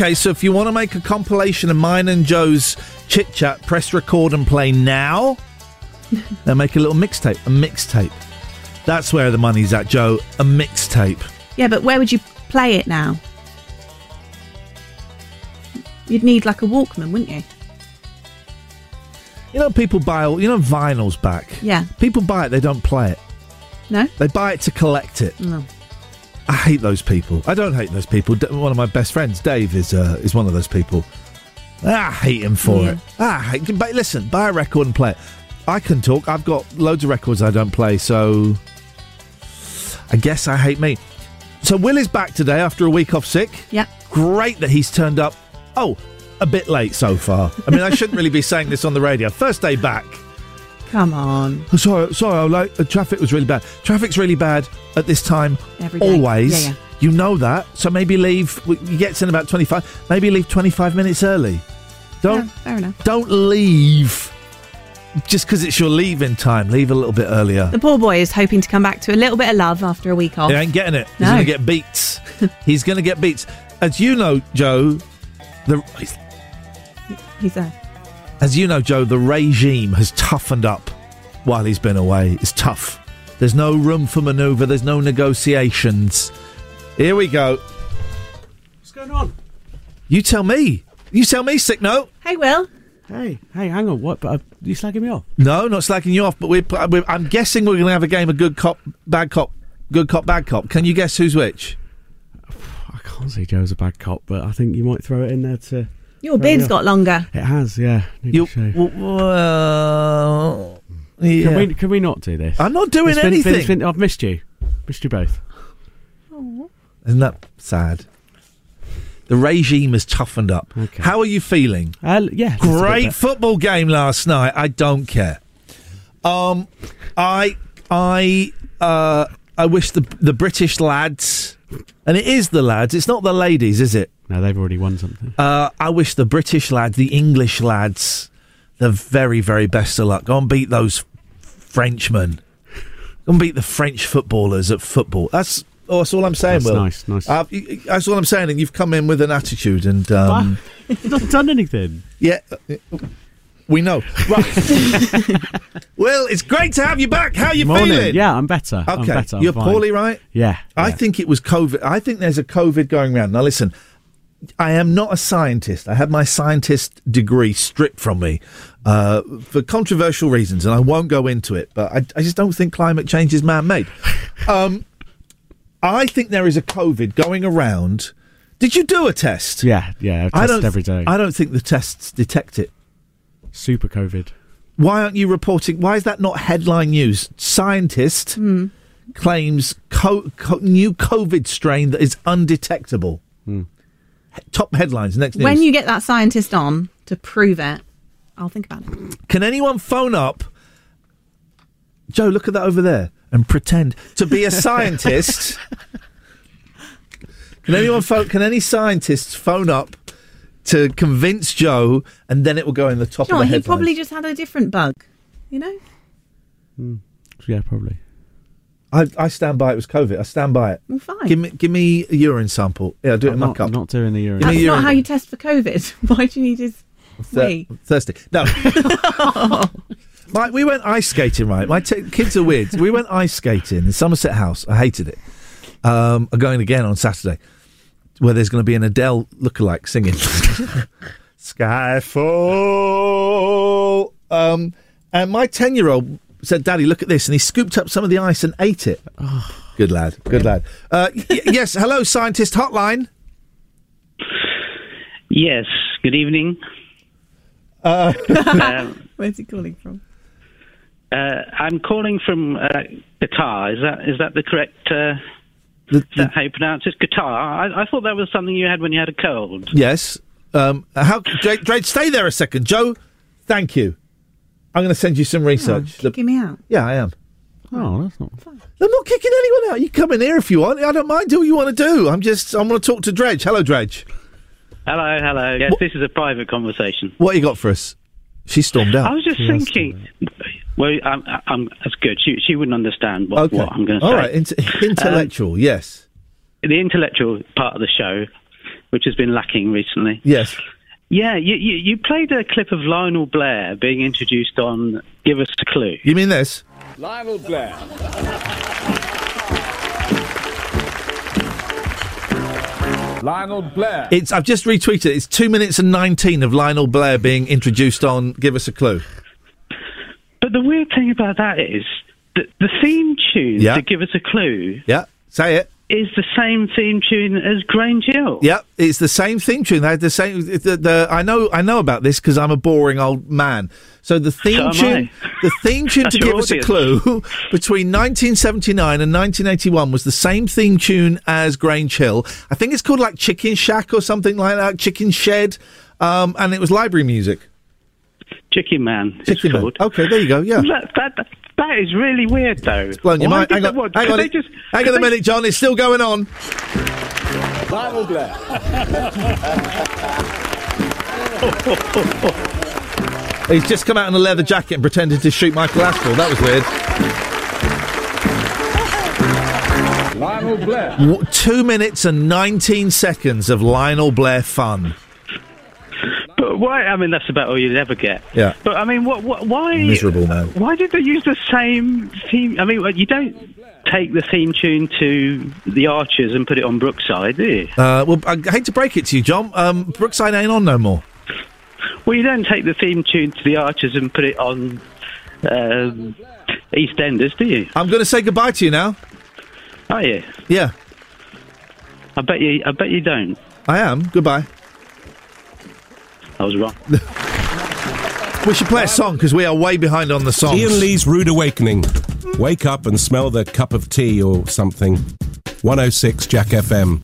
Okay, so if you want to make a compilation of mine and Joe's chit chat, press record and play now. then make a little mixtape. A mixtape. That's where the money's at, Joe. A mixtape. Yeah, but where would you play it now? You'd need like a Walkman, wouldn't you? You know, people buy all, you know, vinyl's back. Yeah. People buy it, they don't play it. No? They buy it to collect it. No. I hate those people. I don't hate those people. One of my best friends, Dave, is uh, is one of those people. I hate him for Yeah. it. I hate. But listen, buy a record and play it. I can talk. I've got loads of records I don't play, so I guess I hate me. So Will is back today after a week off sick. Yeah. Great that he's turned up. Oh, a bit late so far. I mean, I shouldn't really be saying this on the radio. First day back. Come on. Oh, Sorry, sorry, I'm late. The uh, traffic was really bad. Traffic's really bad at this time. Every day. Always. Yeah, yeah. You know that. So maybe leave. He gets in about twenty-five. Maybe leave twenty-five minutes early. Don't Yeah, fair enough. don't leave just because it's your leaving time. Leave a little bit earlier. The poor boy is hoping to come back to a little bit of love after a week off. He ain't getting it. He's going to get beats. He's going to get beats. As you know, Joe, the He's there. As you know, Joe, the regime has toughened up while he's been away. It's tough. There's no room for manoeuvre. There's no negotiations. Here we go. What's going on? You tell me. You tell me, sick note. Hey, Will. Hey, hey, hang on. What? But uh, you slagging me off? No, not slacking you off, but we're, we're, I'm guessing we're going to have a game of good cop, bad cop, good cop, bad cop. Can you guess who's which? I can't say Joe's a bad cop, but I think you might throw it in there to. Your beard's got longer. It has, yeah. Need You, to shave. w- well, yeah. Can we? Can we not do this? I'm not doing It's been- anything. it's been- I've missed you. Missed you both. Isn't that sad? The regime has toughened up. Okay. How are you feeling? Uh, yeah. just a bit Great better. football game last night. I don't care. Um, I I uh I wish the the British lads, and it is the lads. It's not the ladies, is it? No, they've already won something. Uh, I wish the British lads, the English lads, the very very best of luck. Go and beat those Frenchmen. Go and beat the French footballers at football. That's. Oh, that's all I'm saying, That's Will. nice, nice. Uh, that's all I'm saying, and you've come in with an attitude, and um, You've not done anything. yeah, uh, We know. Right. Will, it's great to have you back. How you Morning. feeling? Yeah, I'm better. I'm Okay. better. I'm You're fine. poorly, right? Yeah. I yeah. think it was COVID. I think there's a COVID going around. Now, listen, I am not a scientist. I had my scientist degree stripped from me uh, for controversial reasons, and I won't go into it, but I, I just don't think climate change is man made. Um, I think there is a COVID going around. Did you do a test? Yeah, yeah. I I test don't. every day. I don't think the tests detect it. Super COVID. Why aren't you reporting? Why is that not headline news? Scientist claims co- co- new COVID strain that is undetectable. He- Top headlines next news. When you get that scientist on to prove it, I'll think about it. Can anyone phone up? Joe, look at that over there and pretend to be a scientist. can anyone phone? Can any scientists phone up to convince Joe, and then it will go in the top You know of what, the he headlines? probably just had a different bug. You know? Hmm. Yeah, probably. I, I stand by it was COVID. I stand by it. Well, fine. Give me, give me a urine sample. Yeah, I'll do it I'm in my not, cup. not doing the urine. Give me That's urine. not how you test for COVID. Why do you need his Thir- wee? Thirsty. No. My, we went ice skating, right? My t- kids are weird. We went ice skating in Somerset House. I hated it. Um, I'm going again on Saturday, where there's going to be an Adele lookalike singing Skyfall. Um, and my 10 year old said, Daddy, look at this. And he scooped up some of the ice and ate it. Good lad. Good lad. Uh, y- yes. Hello, scientist hotline. Yes. Good evening. Uh, um, Where's he calling from? uh, I'm calling from uh, Qatar. Is that is that the correct? Uh, the, is that how you pronounce it? Qatar. I, I thought that was something you had when you had a cold. Yes. Um, how, Drake, Drake, stay there a second. Joe, thank you. I'm going to send you some oh, research. The- Kicking me out. yeah, I am. Oh, that's not. fun. I'm not kicking anyone out. You come in here if you want. I don't mind. Do what you want to do. I'm just. I want to talk to Dredge. Hello, Dredge. Hello, hello. Yes, this is a private conversation. What you got for us? She stormed out. I was just thinking. Well, I'm, I'm, that's good. She she wouldn't understand what, okay. what I'm going to say. All right. Int- intellectual. Um, yes. the intellectual part of the show, which has been lacking recently. Yes. Yeah, you, you, you played a clip of Lionel Blair being introduced on Give Us a Clue. You mean this? Lionel Blair. Lionel Blair. It's. I've just retweeted. it. It's two minutes and nineteen of Lionel Blair being introduced on. Give us a clue. But the weird thing about that is that the theme tune Yeah. to Give Us a Clue Yeah. Say it. Is the same theme tune as Grange Hill. Yep, it's the same theme tune. They had the same. The, the, I know. I know about this because I'm a boring old man. So the theme So tune, the theme tune to give us a clue between 1979 and 1981 was the same theme tune as Grange Hill. I think it's called like Chicken Shack or something like that. Chicken Shed, um, and it was library music. Chicken Man. it's Chicken Man. called. Okay, there you go. Yeah. That, that, that is really weird, though. Blown your Why mind. Hang on, what, hang on, they a- just- hang could on a minute, John. It's still going on. Lionel Blair. He's just come out in a leather jacket and pretended to shoot Michael Aspel. That was weird. Lionel Blair. W- two minutes and 19 seconds of Lionel Blair fun. But why? I mean, that's about all you'd ever get. Yeah. But I mean, what? what why? Miserable man. Why did they use the same theme? I mean, you don't take the theme tune to the Archers and put it on Brookside, do you? Uh, well, I hate to break it to you, John. Um, Brookside ain't on no more. Well, you don't take the theme tune to the Archers and put it on um, EastEnders, do you? I'm going to say goodbye to you now. Are you? Yeah, I bet you. I bet you don't. I am. Goodbye. I was wrong. We should play a song because we are way behind on the song. Iain Lee's Rude Awakening. Wake up and smell the cup of tea or something. 106 Jack FM.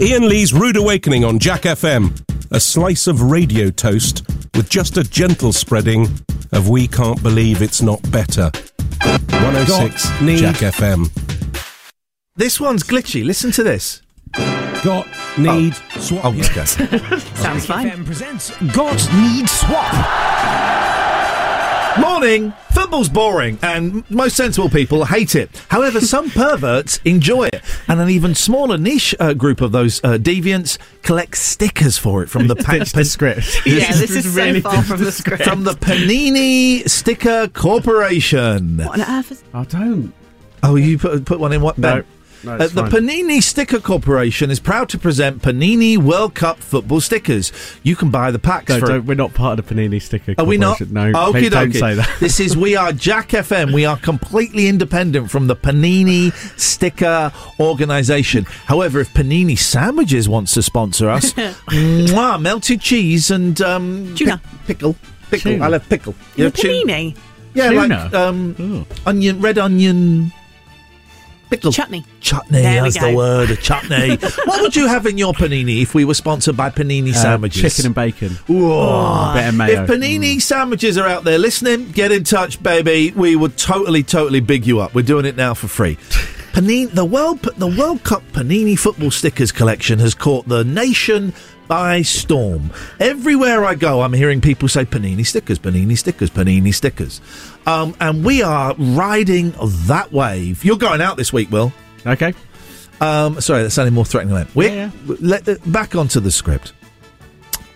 Iain Lee's Rude Awakening on Jack FM. A slice of radio toast with just a gentle spreading of We Can't Believe It's Not Better. 106 Need. Jack FM. This one's glitchy. Listen to this. Got, need, oh. swap. Oh, okay. Sounds fine. FM presents Got Need Swap. Morning. Football's boring, and most sensible people hate it. However, some perverts enjoy it, and an even smaller niche uh, group of those uh, deviants collect stickers for it from the pa- It's the script. Yeah, this is so far from the script. from the Panini Sticker Corporation. What on earth is I don't. Oh, you put put one in what? No. Ben? No, Uh, the. Panini Sticker Corporation is proud to present Panini World Cup football stickers. You can buy the packs No, for. don't, we're not part of the Panini sticker. Are we not? Corporation. No, Okay, don't say that. this is we are Jack FM. We are completely independent from the Panini sticker organisation. However, if Panini Sandwiches wants to sponsor us, mwah, melted cheese and um, Tuna. pi- pickle, pickle. Tuna. I love pickle. the Yeah, tu- panini? yeah, Tuna? like um, Oh. onion, red onion, pickle. Chutney. Chutney, There that's the word, a chutney. what would you have in your panini if we were sponsored by Panini Uh, Sandwiches? chicken and bacon. Whoa. Bit of mayo. If Panini sandwiches are out there listening, get in touch, baby. We would totally, totally big you up. We're doing it now for free. Panini, the World, the World Cup Panini football stickers collection has caught the nation by storm. Everywhere I go, I'm hearing people say Panini stickers, Panini stickers, Panini stickers, um, and we are riding that wave. You're going out this week, Will. Okay. Um, sorry, that sounded more threatening. Than that. We're, Yeah, Let, uh, back onto the script.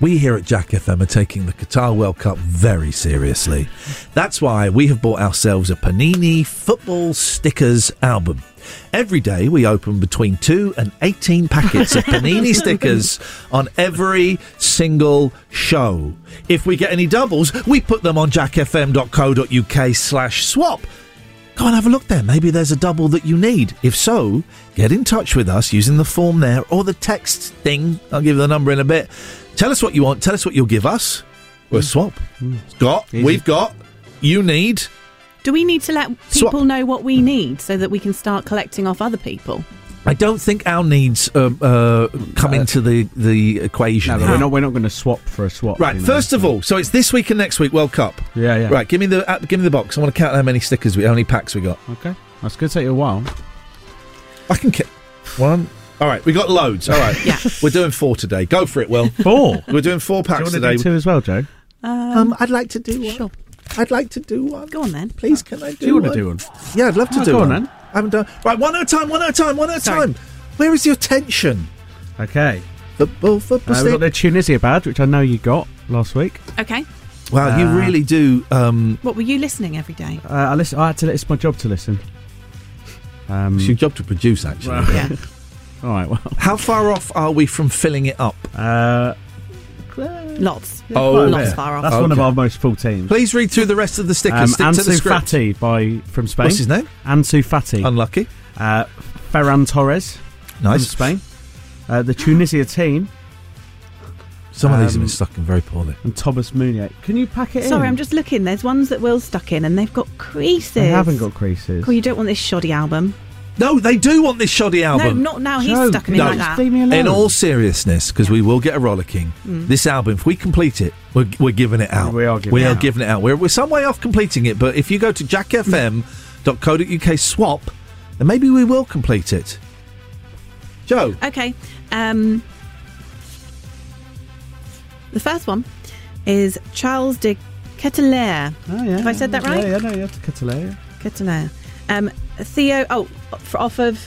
We here at Jack FM are taking the Qatar World Cup very seriously. That's why we have bought ourselves a Panini Football Stickers album. Every day we open between 2 and 18 packets of Panini stickers on every single show. If we get any doubles, we put them on jackfm.co.uk slash swap. Go and have a look there. Maybe there's a double that you need. If so, get in touch with us using the form there or the text thing. I'll give you the number in a bit. Tell us what you want. Tell us what you'll give us. We'll mm. swap. Mm. Got. Easy. We've got. You need. Do we need to let Swap. people know what we need so that we can start collecting off other people? I don't think our needs uh, uh, come into the, the equation. No, we're not. We're not going to swap for a swap. Right. you know, First of all, so it's this week and next week World Cup. Yeah, yeah. Right. Give me the uh, give me the box. I want to count how many stickers we, how many packs we got. Okay. That's going to take you a while. I can count one. All right. We got loads. All right. Yeah. We're doing four today. Go for it, Will. Four. We're doing four Do you packs want to today. do two as well, Joe? Um, I'd like to do one. Sure. I'd like to do one. Go on then. Please, can I do, one? Do you want to do one? Yeah, I'd love to Oh, do go on then. I haven't done. Right, one at a time. One at a time. One at a time. Where is your tension? Okay. Football, football. Uh, we've got the Tunisia badge, which I know you got last week. Okay. wow, you Uh, really do. Um, What were you listening every day? Uh, I listen. I had to. It's my job to listen. Um, it's your job to produce, actually. Well- Yeah. all right. Well. How far off are we from filling it up? Uh, Lots. Oh, Lots yeah. far off. that's one of our most full teams. Please read through the rest of the stickers. Um, Stick to the Ansu. Fati by from Spain. What's his name? Ansu Fati. Unlucky. uh, Ferran Torres from Nice. Spain. Uh, the Tunisia team Some of these have Um, been stuck in very poorly. and Thomas Meunier. Can you pack it in? Sorry, I'm just looking. There's ones that Will's stuck in and they've got creases. They haven't got creases. Cool, you don't want this shoddy album. No, they do want this shoddy album. No, not now. He's Joe, stuck in can it you like that. leave me alone? In all seriousness, because we will get a rollicking, this album, if we complete it, we're, we're giving it out. We are giving we it are out. giving it out. We're, we're some way off completing it, but if you go to jackfm.co.uk swap, then maybe we will complete it. Joe, Okay. Um, the first one is Charles de Ketelaere. Oh, yeah. Have I said that right? Yeah, yeah, no, yeah. Catalan. Ketelaere. Um, Theo. Oh, f- off of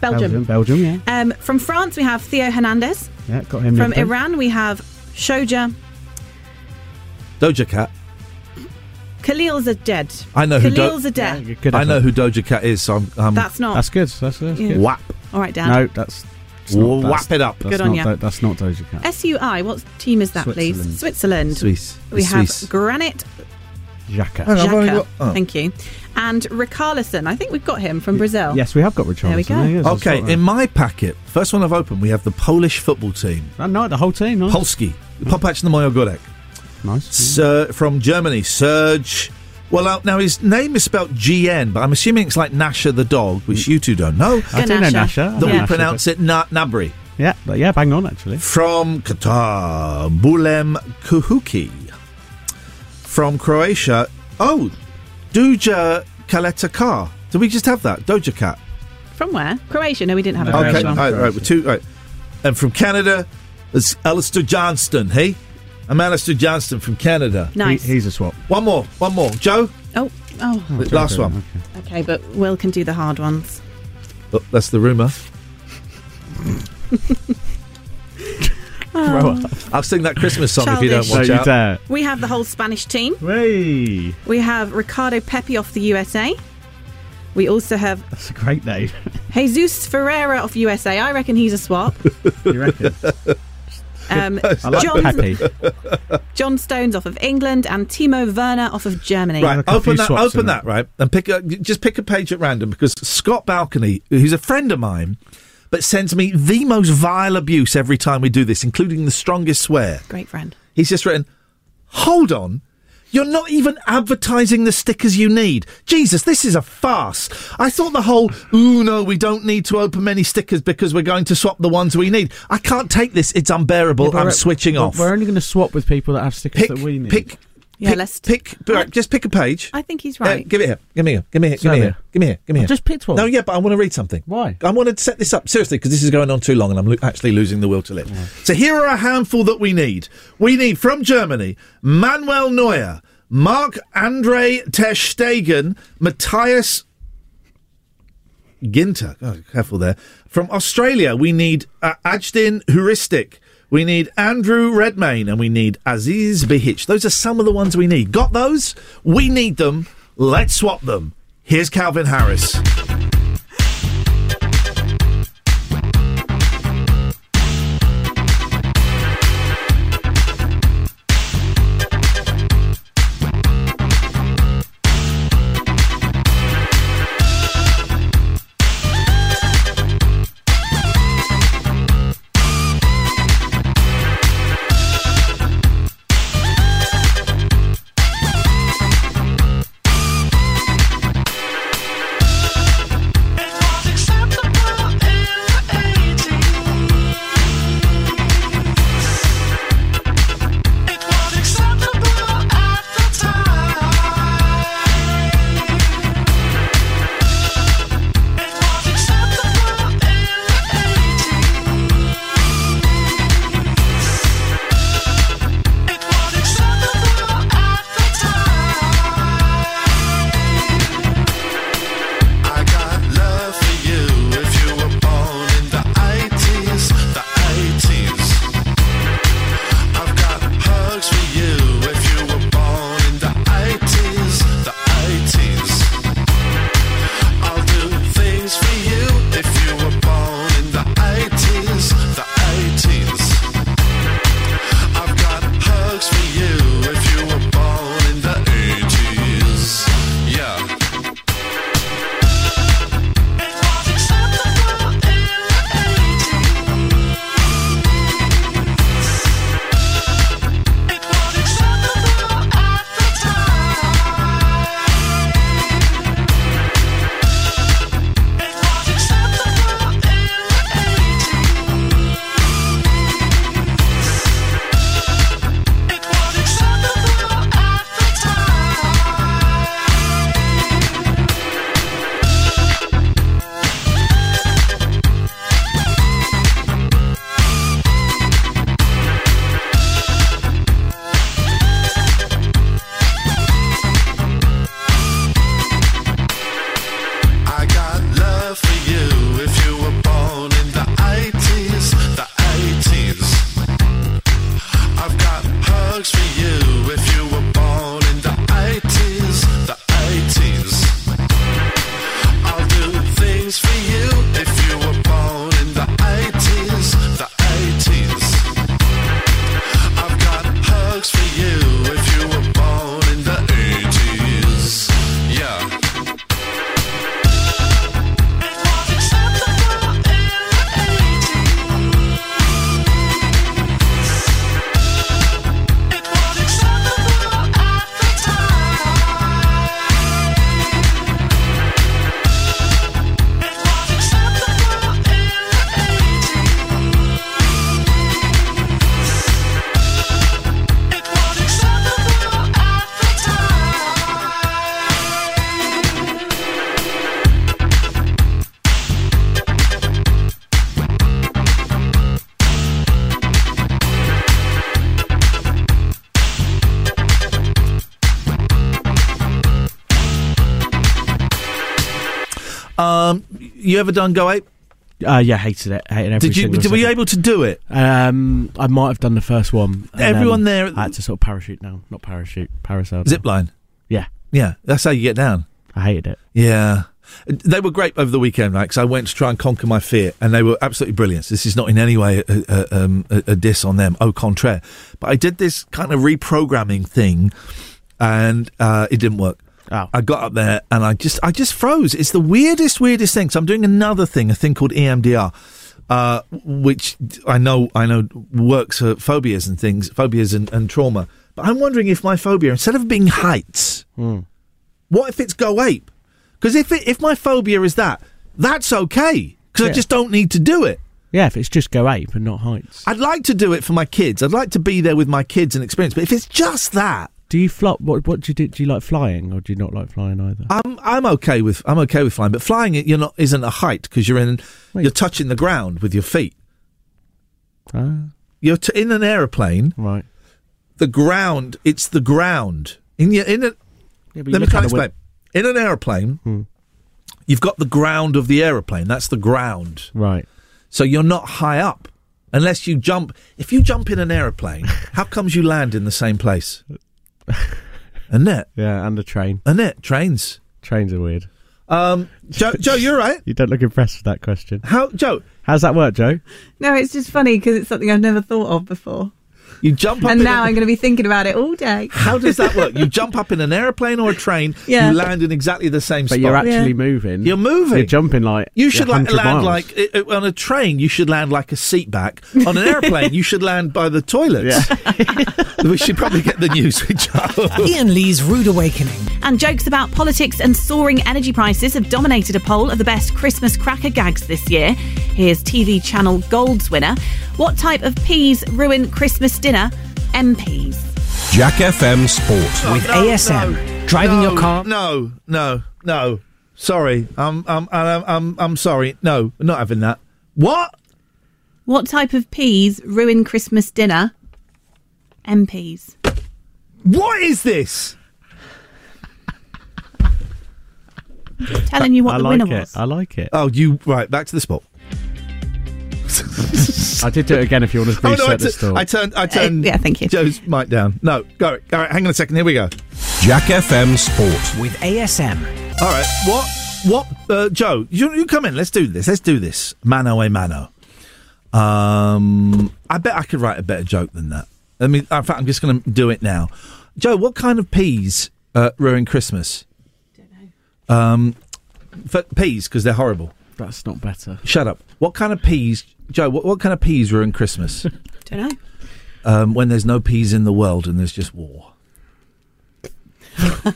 Belgium. Belgium, yeah. Um, from France, we have Theo Hernandez. Yeah, got him. From nipped in. Iran, we have Shoja Doja Cat. Khalil Zaded. I know who Do- Khalil Yeah, I know who Doja Cat is, so I'm. I'm That's not. That's good. That's, that's Yeah. good. whap. All right, Dan. No, that's. it's not- that's- Whap it up. Good on not, ya. Do- That's not Doja Cat. SUI. What team is that, please? Switzerland. Switzerland. Swiss. We The have Swiss. Granit Xhaka. Hang on, I've only Xhaka. got- oh. Thank you. And Richarlison. I think we've got him from Brazil. Yes, we have got Richarlison. There we go. Yeah, yes, I Okay, saw that. in my packet, first one I've opened, we have the Polish football team. Oh, no, the whole team. Nice. Polski. Popac Namojogorek. nice. Sir, from Germany, Serge. Well, uh, now his name is spelled GN, but I'm assuming it's like Gnasher the dog, which you two don't know. I do know Ganasha. Nasha. I That know we Nasha, pronounce it Na- Gnabry. Yeah, but yeah, bang on actually. From Qatar, Boualem Khoukhi. From Croatia, oh, Duja Kaleta Car. Did we just have that? Doja Cat. From where? Croatia. No, we didn't have a Okay, Croatian all one. right, right, we're two, right. And from Canada, it's Alistair Johnston, hey? I'm Alistair Johnston from Canada. Nice. He- he's a swap. One more, one more. Joe? Oh, oh. The last one. Okay, but Will can do the hard ones. Oh, that's the rumour. Oh. I'll sing that Christmas song if you don't Childish. watch out. We have the whole Spanish team. Hey, We have Ricardo Pepi off the USA. We also have that's a great name. Jesus Ferreira off USA. I reckon he's a swap. you reckon? Um, I like John, Pepe. John Stones off of England and Timo Werner off of Germany. Right, open that, open that, right, and pick a, just pick a page at random because Scott Balcony, who's a friend of mine, but sends me the most vile abuse every time we do this, including the strongest swear. Great friend. He's just written, "Hold on." You're not even advertising the stickers you need. Jesus, this is a farce. I thought the whole, ooh, no, we don't need to open many stickers because we're going to swap the ones we need. I can't take this. It's unbearable. Yeah, I'm switching off. We're only going to swap with people that have stickers Pick, that we need. pick, Yeah, pick, let's pick. right, just pick a page. I think he's Uh, right. give it here. Give me here. Give me here. Give me Sorry. here. Give me here. Give me I here. just picked one. No, yeah, but I want to read something. Why? I want to set this up seriously because this is going on too long and I'm lo- actually losing the will to live. So here are a handful that we need. We need from Germany Manuel Neuer, Mark Andre Ter Stegen, Matthias Ginter. Oh, careful there. From Australia, we need uh, Ajdin Hrustic. We need Andrew Redmayne and we need Aziz Behich. Those are some of the ones we need. Got those? We need them. Let's swap them. Here's Calvin Harris. You ever done Go Ape? Uh, yeah, hated it. Hated every Did you? Did, were you able to do it? Um, I might have done the first one. and Everyone then there- I had to sort of parachute down, not parachute, parasail. down. Zip. Yeah, Yeah, that's how you get down. I hated it. Yeah. They were great over the weekend, right? Because I went to try and conquer my fear, and they were absolutely brilliant. This is not in any way a, a, um, a, a diss on them, au contraire. But I did this kind of reprogramming thing, and uh, it didn't work. Oh. I got up there and I just I just froze. It's the weirdest, weirdest thing. So I'm doing another thing, a thing called EMDR, uh, which I know I know works for phobias and things, phobias and, and trauma. But I'm wondering if my phobia, instead of being heights, what if it's go ape? Because if it, if my phobia is that, that's okay. Because I just don't need to do it. Yeah, if it's just go ape and not heights. I'd like to do it for my kids. I'd like to be there with my kids and experience. But if it's just that, Do you flop? What what do you do? Do you like flying or do you not like flying either? I'm I'm okay with I'm okay with flying. But flying, you're not isn't a height because you're in you're touching the ground with your feet. Ah, You're t- in an aeroplane. right. The ground, it's the ground. In your in a, Yeah, let me try and explain. In an aeroplane, Hmm. you've got the ground of the aeroplane. That's the ground. Right. So you're not high up unless you jump. If you jump in an aeroplane, how comes you land in the same place? And it, Yeah, and the train. and it trains. Trains are weird. Um, Joe, Joe, you're right. You don't look impressed with that question. How, Joe? How's that work, Joe? No, it's just funny because it's something I've never thought of before. You jump up, And in now a- I'm going to be thinking about it all day. How does that work? You jump up in an aeroplane or a train. Yeah. You land in exactly the same But spot. you're actually Yeah. moving. You're moving. You're jumping like You should like, 100 land miles. like i- i- on a train. You should land like a seat back. On an airplane, you should land by the toilets. we should probably get the news with Joe. Iain Lee's Rude Awakening. And jokes about politics and soaring energy prices have dominated a poll of the best Christmas cracker gags this year. Here's TV channel Gold's winner. What type of peas ruin Christmas dinner? MPs. Jack FM Sport. Oh, With No, ASM. no, Driving no, your car. No, no, no. Sorry, I'm, I'm, I'm, I'm, I'm sorry. No, we're not having that. What? What type of peas ruin Christmas dinner? MPs. What is this? Telling you what I the like winner it. was. I like it. Oh, you right? Back to the spot. I did do it again if you want to Oh reset no! I, the store. I turned. I turned. yeah, thank you. Joe's mic down. No, go. All right, hang on a second. Here we go. Jack FM Sport. With ASM. All right. What? What? Uh, Joe, you, you come in. Let's do this. Let's do this. Mano a mano. Um, I bet I could write a better joke than that. I mean, in fact, I'm just going to do it now. Joe, what kind of peas uh, ruin Christmas? Don't know. Um, for peas because they're horrible. That's not better. Shut up. What kind of peas, Joe? What, what kind of peas ruin Christmas? Don't know. um, when there's no peas in the world and there's just war.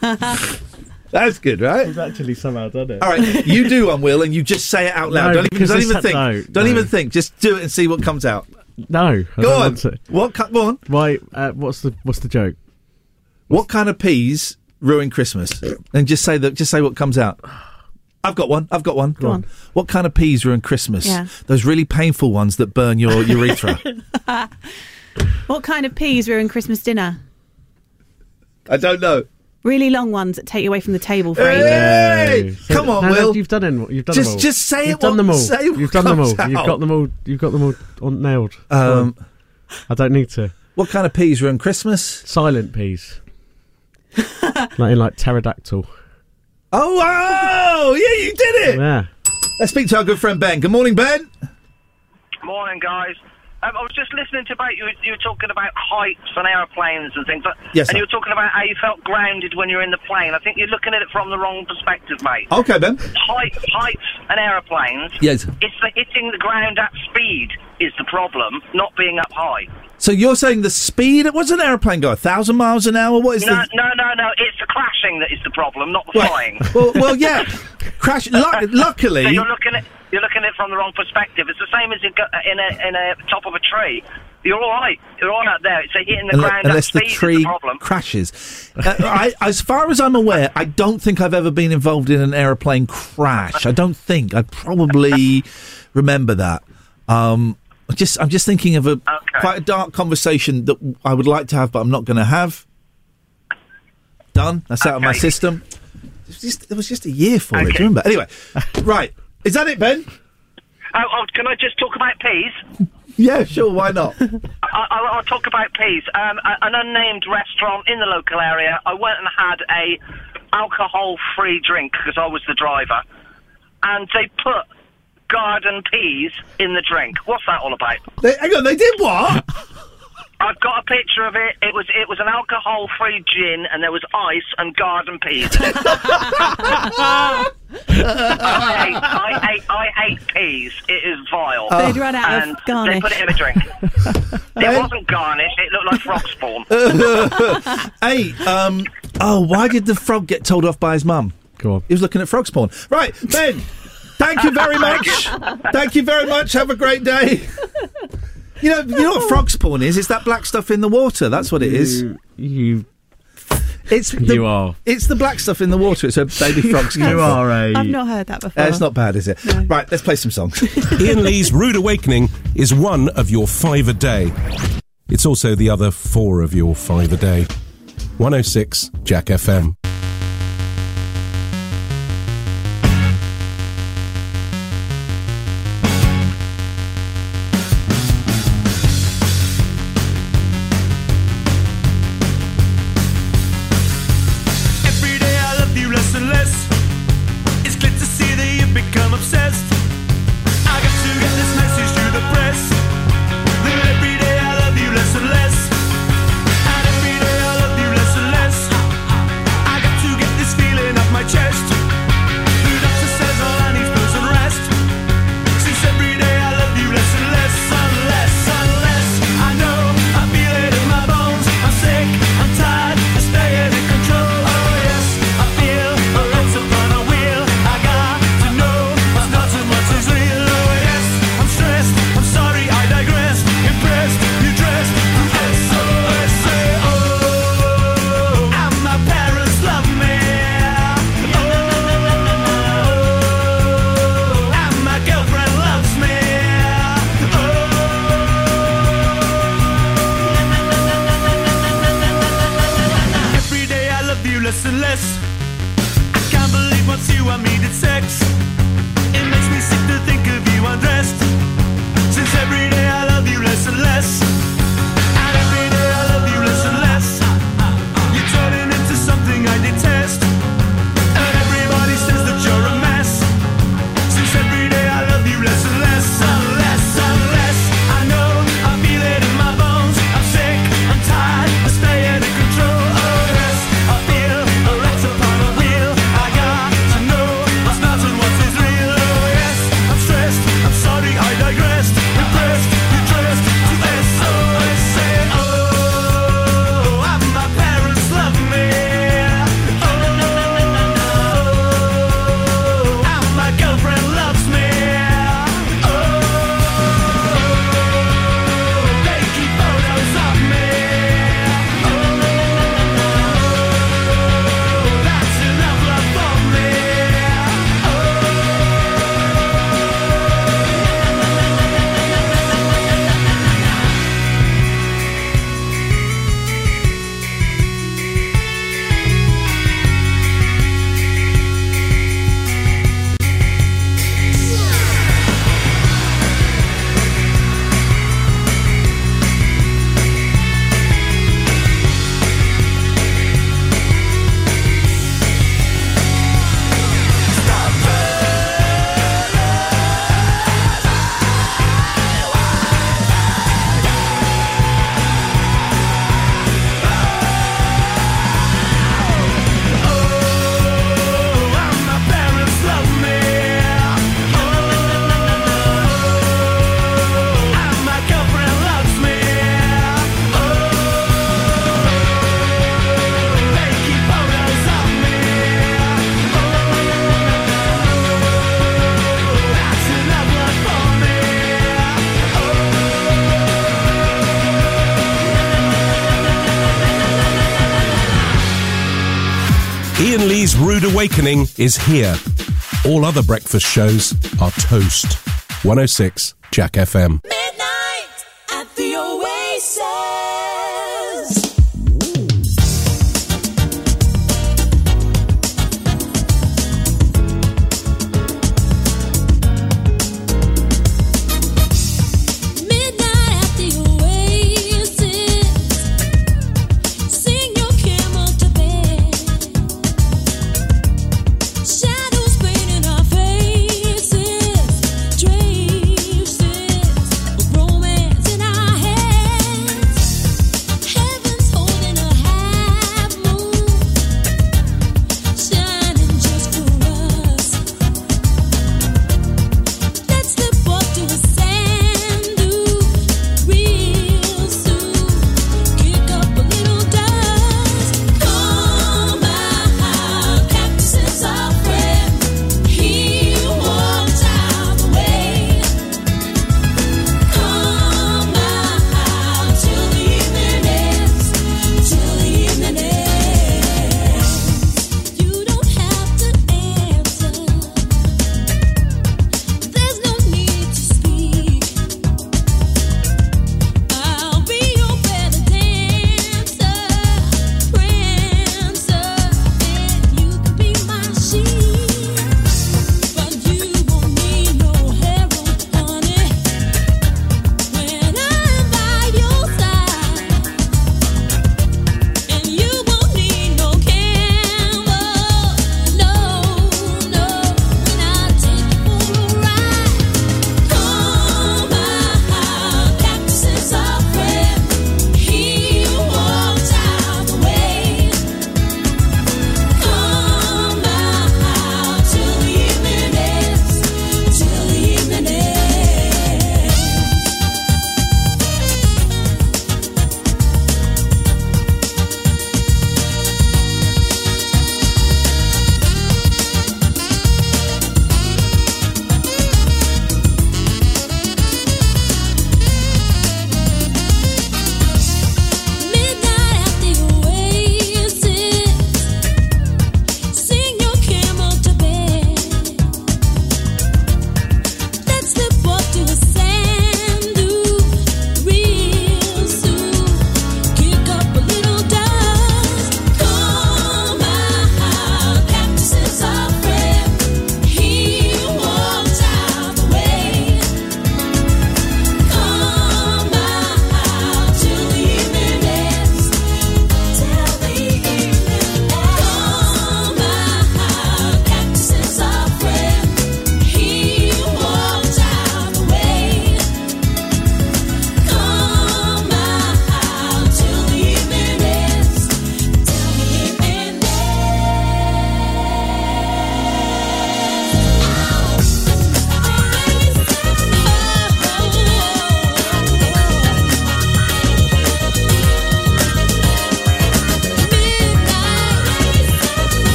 That's good, right? I've actually somehow done it. All right, you do one, Will, and you just say it out loud. No, don't even, don't even that- think. no, don't no. even think. Just do it and see what comes out. No, I Go on. What? co- Go on. Why? Uh, what's the what's the joke? What kind of peas ruin Christmas? And just say that. Just say what comes out. I've got one. I've got one. Go on. What kind of peas ruin Christmas? Yeah. Those really painful ones that burn your urethra. What kind of peas ruin Christmas dinner? I don't know. Really long ones that take you away from the table for ages. Hey, So- come on, no, no, Will. you've done them. You've done Just- them all. just say You've it done them all. say what You've done them all. comes You've got them all. You've got them all on, nailed. Um, Go. I don't need to. What kind of peas ruin Christmas? Silent peas. like in like pterodactyl. Oh, wow! Yeah, you did it. Yeah. Let's speak to our good friend Ben. Good morning, Ben. Morning, guys. Um, I was just listening to about you. You were talking about heights and aeroplanes and things, but Yes, and sir. you were talking about how you felt grounded when you're in the plane. I think you're looking at it from the wrong perspective, mate. Okay, Ben. Height, heights and aeroplanes. Yes. It's the hitting the ground at speed is the problem, not being up high. So you're saying the speed? It was an airplane go? A thousand miles an hour? What is No, the? no, no, no. It's the crashing that is the problem, not the Well- flying. Well, well, yeah. Crash. Lu- luckily, So you're looking at you're looking at it from the wrong perspective. It's the same as in, in a in a top of a tree. You're all right. You're all out there. It's a hitting the unle- ground unless the tree the problem. crashes. Uh, I, as far as I'm aware, I don't think I've ever been involved in an aeroplane crash. I don't think. I probably remember that. Um, just, I'm just thinking of a quite a dark conversation that I would like to have, but I'm not going to have. Done. That's out of my Okay. system. was just, there was just a year for it. Do Okay. you remember? Anyway, right. Is that it, Ben? Oh, oh, can I just talk about peas? Yeah, sure. Why not? I, I, I'll talk about peas. Um, an unnamed restaurant in the local area. I went and had a alcohol-free drink because I was the driver, and they put garden peas in the drink. What's that all about? They, hang on, they did what? I've got a picture of it. It was it was an alcohol-free gin, and there was ice and garden peas. I hate I hate I hate peas. It is vile. They'd run out of and garnish. They put it in a drink. it wasn't garnish. It looked like frog spawn. hey, um, oh, why did the frog get told off by his mum? Go on. He was looking at frog spawn. Right, Ben. Thank you very much. thank you very much. Have a great day. You know, you know what frog spawn is? It's that black stuff in the water. That's what it is. You, you, It's the, you are. It's the black stuff in the water. It's a baby frogs. come you are a. I've not heard that before. Uh, it's not bad, is it? Right, let's play some songs. Iain Lee's Rude Awakening is one of your five a day. It's also the other four of your five a day. 106 Jack FM. You Awakening is here. All other breakfast shows are toast. 106 Jack FM.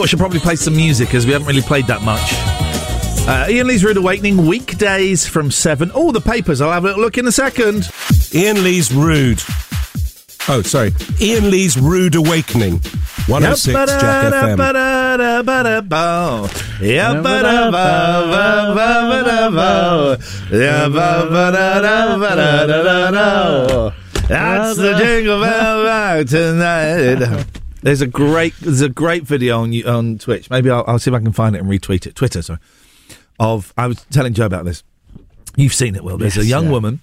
Thought I should probably play some music as we haven't really played that much. Uh, Iain Lee's Rude Awakening, weekdays from 7. Oh, the papers. I'll have a little look in a second. Iain Lee's Rude. Oh, sorry. Iain Lee's Rude Awakening. 106 Jack FM. That's the jingle bell rock tonight. There's a great, there's a great video on you on Twitch. Maybe I'll, I'll see if I can find it and retweet it. Twitter, sorry. Of I was telling Joe about this. You've seen it, Will. There's a young yeah. woman,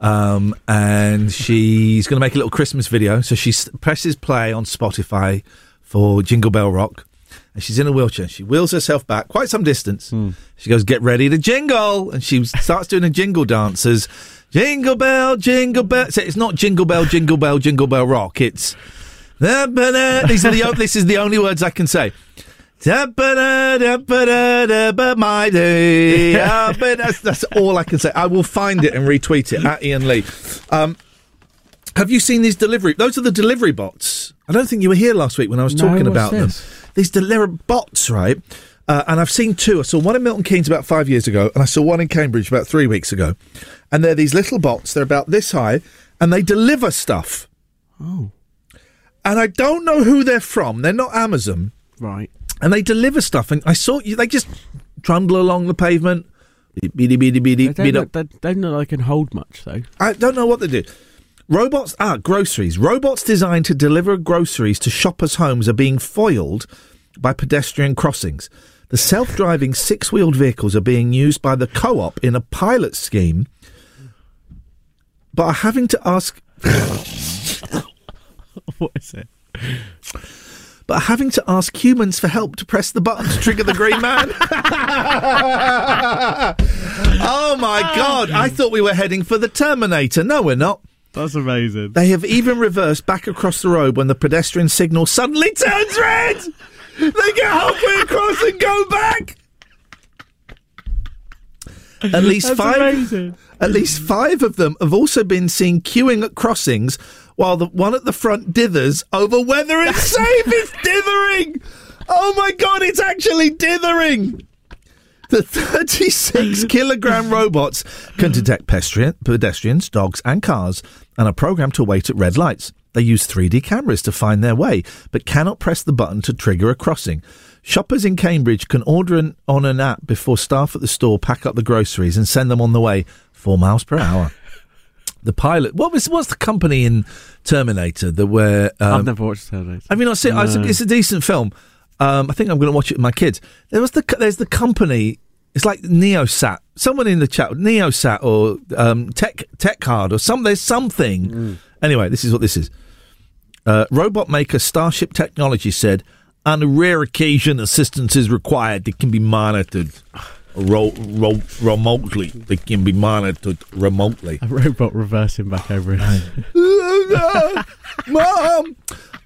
um, and she's going to make a little Christmas video. So she presses play on Spotify for Jingle Bell Rock, and she's in a wheelchair. She wheels herself back quite some distance. She goes, "Get ready to jingle," and she starts doing a jingle dance as Jingle Bell, Jingle Bell. So it's not Jingle Bell, Jingle Bell, Jingle Bell Rock. It's Da, ba, da. These are the this is the only words I can say. Da, ba, da, da, ba, da, da, ba, my day. Ah, that's, that's all I can say. I will find it and retweet it at Iain Lee. Um, have you seen these delivery? Those are the delivery bots. I don't think you were here last week when I was No, talking about this? them. These delivery bots, right? Uh, and I've seen two. I saw one in Milton Keynes about five years ago, and I saw one in Cambridge about three weeks ago. And they're these little bots. They're about this high, and they deliver stuff. Oh. And I don't know who they're from. They're not Amazon. Right. And they deliver stuff. And I saw you. They just trundle along the pavement. They don't, look, they don't look like they can hold much, though. I don't know what they do. Robots, ah, groceries. Robots designed to deliver groceries to shoppers' homes are being foiled by pedestrian crossings. The self driving six wheeled vehicles are being used by the co op in a pilot scheme, but are having to ask. What is it? But having to ask humans for help to press the button to trigger the green man. oh my god! I thought we were heading for the Terminator. No, we're not. That's amazing. They have even reversed back across the road when the pedestrian signal suddenly turns red. They get halfway across and go back. At least That's five. amazing. At least five of them have also been seen queuing at crossings, while the one at the front dithers over whether it's safe. it's dithering. Oh my god! It's actually dithering. The 36 kilogram robots can detect pedestrians, dogs, and cars and are programmed to wait at red lights. They use 3D cameras to find their way, but cannot press the button to trigger a crossing. Shoppers in Cambridge can order an, on an app before staff at the store pack up the groceries and send them on the way four miles per hour. The pilot. What was what's the company in Terminator that where um, I've never watched Terminator. have you not seen? It's, a, No. it's a decent film. Um, I think I'm going to watch it with my kids. There was the there's the company. It's like Neosat. Someone in the chat, Neosat or um, Tech Tech Card or some. There's something. Anyway, this is what this is. Uh, robot maker Starship Technology said, on a rare occasion, assistance is required. They can be monitored ro- ro- remotely. They can be monitored remotely. A robot reversing back over his. Mom!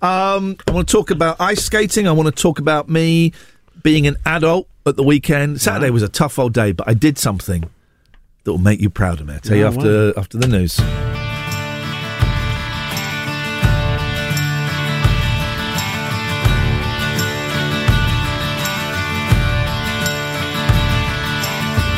Um, I want to talk about ice skating. I want to talk about me being an adult at the weekend. Saturday was a tough old day, but I did something that will make you proud of me. I'll tell you after after the news.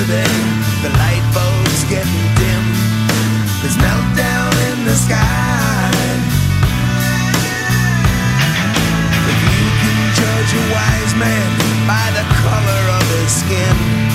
yesterday. The light bulb's getting dim. There's meltdown in the sky. If you can judge a wise man by the color of his skin.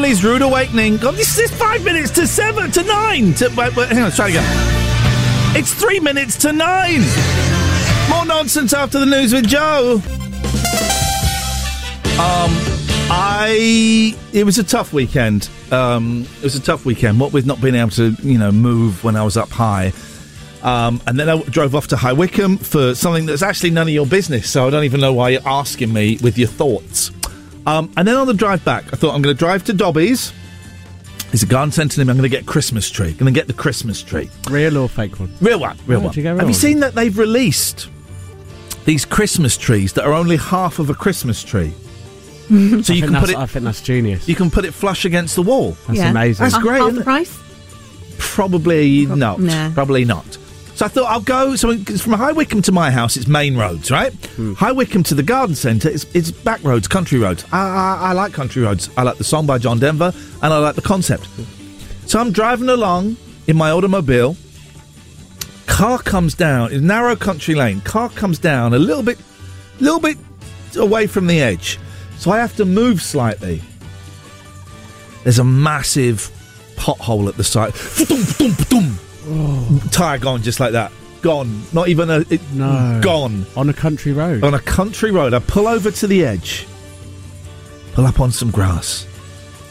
Lee's Rude Awakening. God, this is five minutes to seven to nine. To, wait, wait, hang on, try again. It's three minutes to nine. More nonsense after the news with Joe. Um, I. It was a tough weekend. Um, it was a tough weekend. What with not being able to, you know, move when I was up high. Um, and then I drove off to High Wycombe for something that's actually none of your business. So I don't even know why you're asking me with your thoughts. Um, and then on the drive back, I thought I'm going to drive to Dobbies. There's a garden centre near me. I'm going to get a Christmas tree. Going to get the Christmas tree. Real or fake one? Real one. Real Oh, one. you real Have you one? seen that they've released these Christmas trees that are only half of a Christmas tree? so you think can put it. I think that's genius. You can put it flush against the wall. That's Yeah. amazing. That's great. half isn't the it? price? Probably not. nah. Probably not. So I thought I'll go. So from High Wycombe to my house, it's main roads, right? Hmm. High Wycombe to the garden centre, it's, it's back roads, country roads. I, I, I like country roads. I like the song by John Denver, and I like the concept. So I'm driving along in my automobile. Car comes down. It's narrow country lane. Car comes down a little bit, little bit away from the edge. So I have to move slightly. There's a massive pothole at the side. Thump, thump, thump. Tire gone just like that. Gone. Not even a. It, No. Gone. On a country road. On a country road. I pull over to the edge. Pull up on some grass.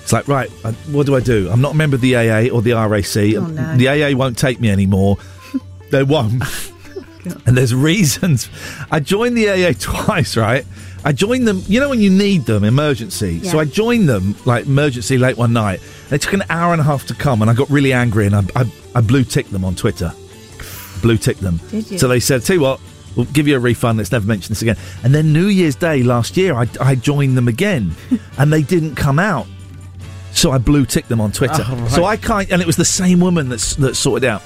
It's like, right, I, what do I do? I'm not a member of the AA or the RAC. Oh, no. The AA won't take me anymore. they won't. and there's reasons. I joined the AA twice, right? I joined them, you know, when you need them, emergency. So I joined them, like, emergency late one night. It took an hour and a half to come, and I got really angry, and I, I, I blue ticked them on Twitter. Blue ticked them. Did you? So they said, tell you what, we'll give you a refund. Let's never mention this again. And then New Year's Day last year, I, I joined them again, and they didn't come out. So I blue ticked them on Twitter. Oh, right. So I can't, and it was the same woman that's that sorted out.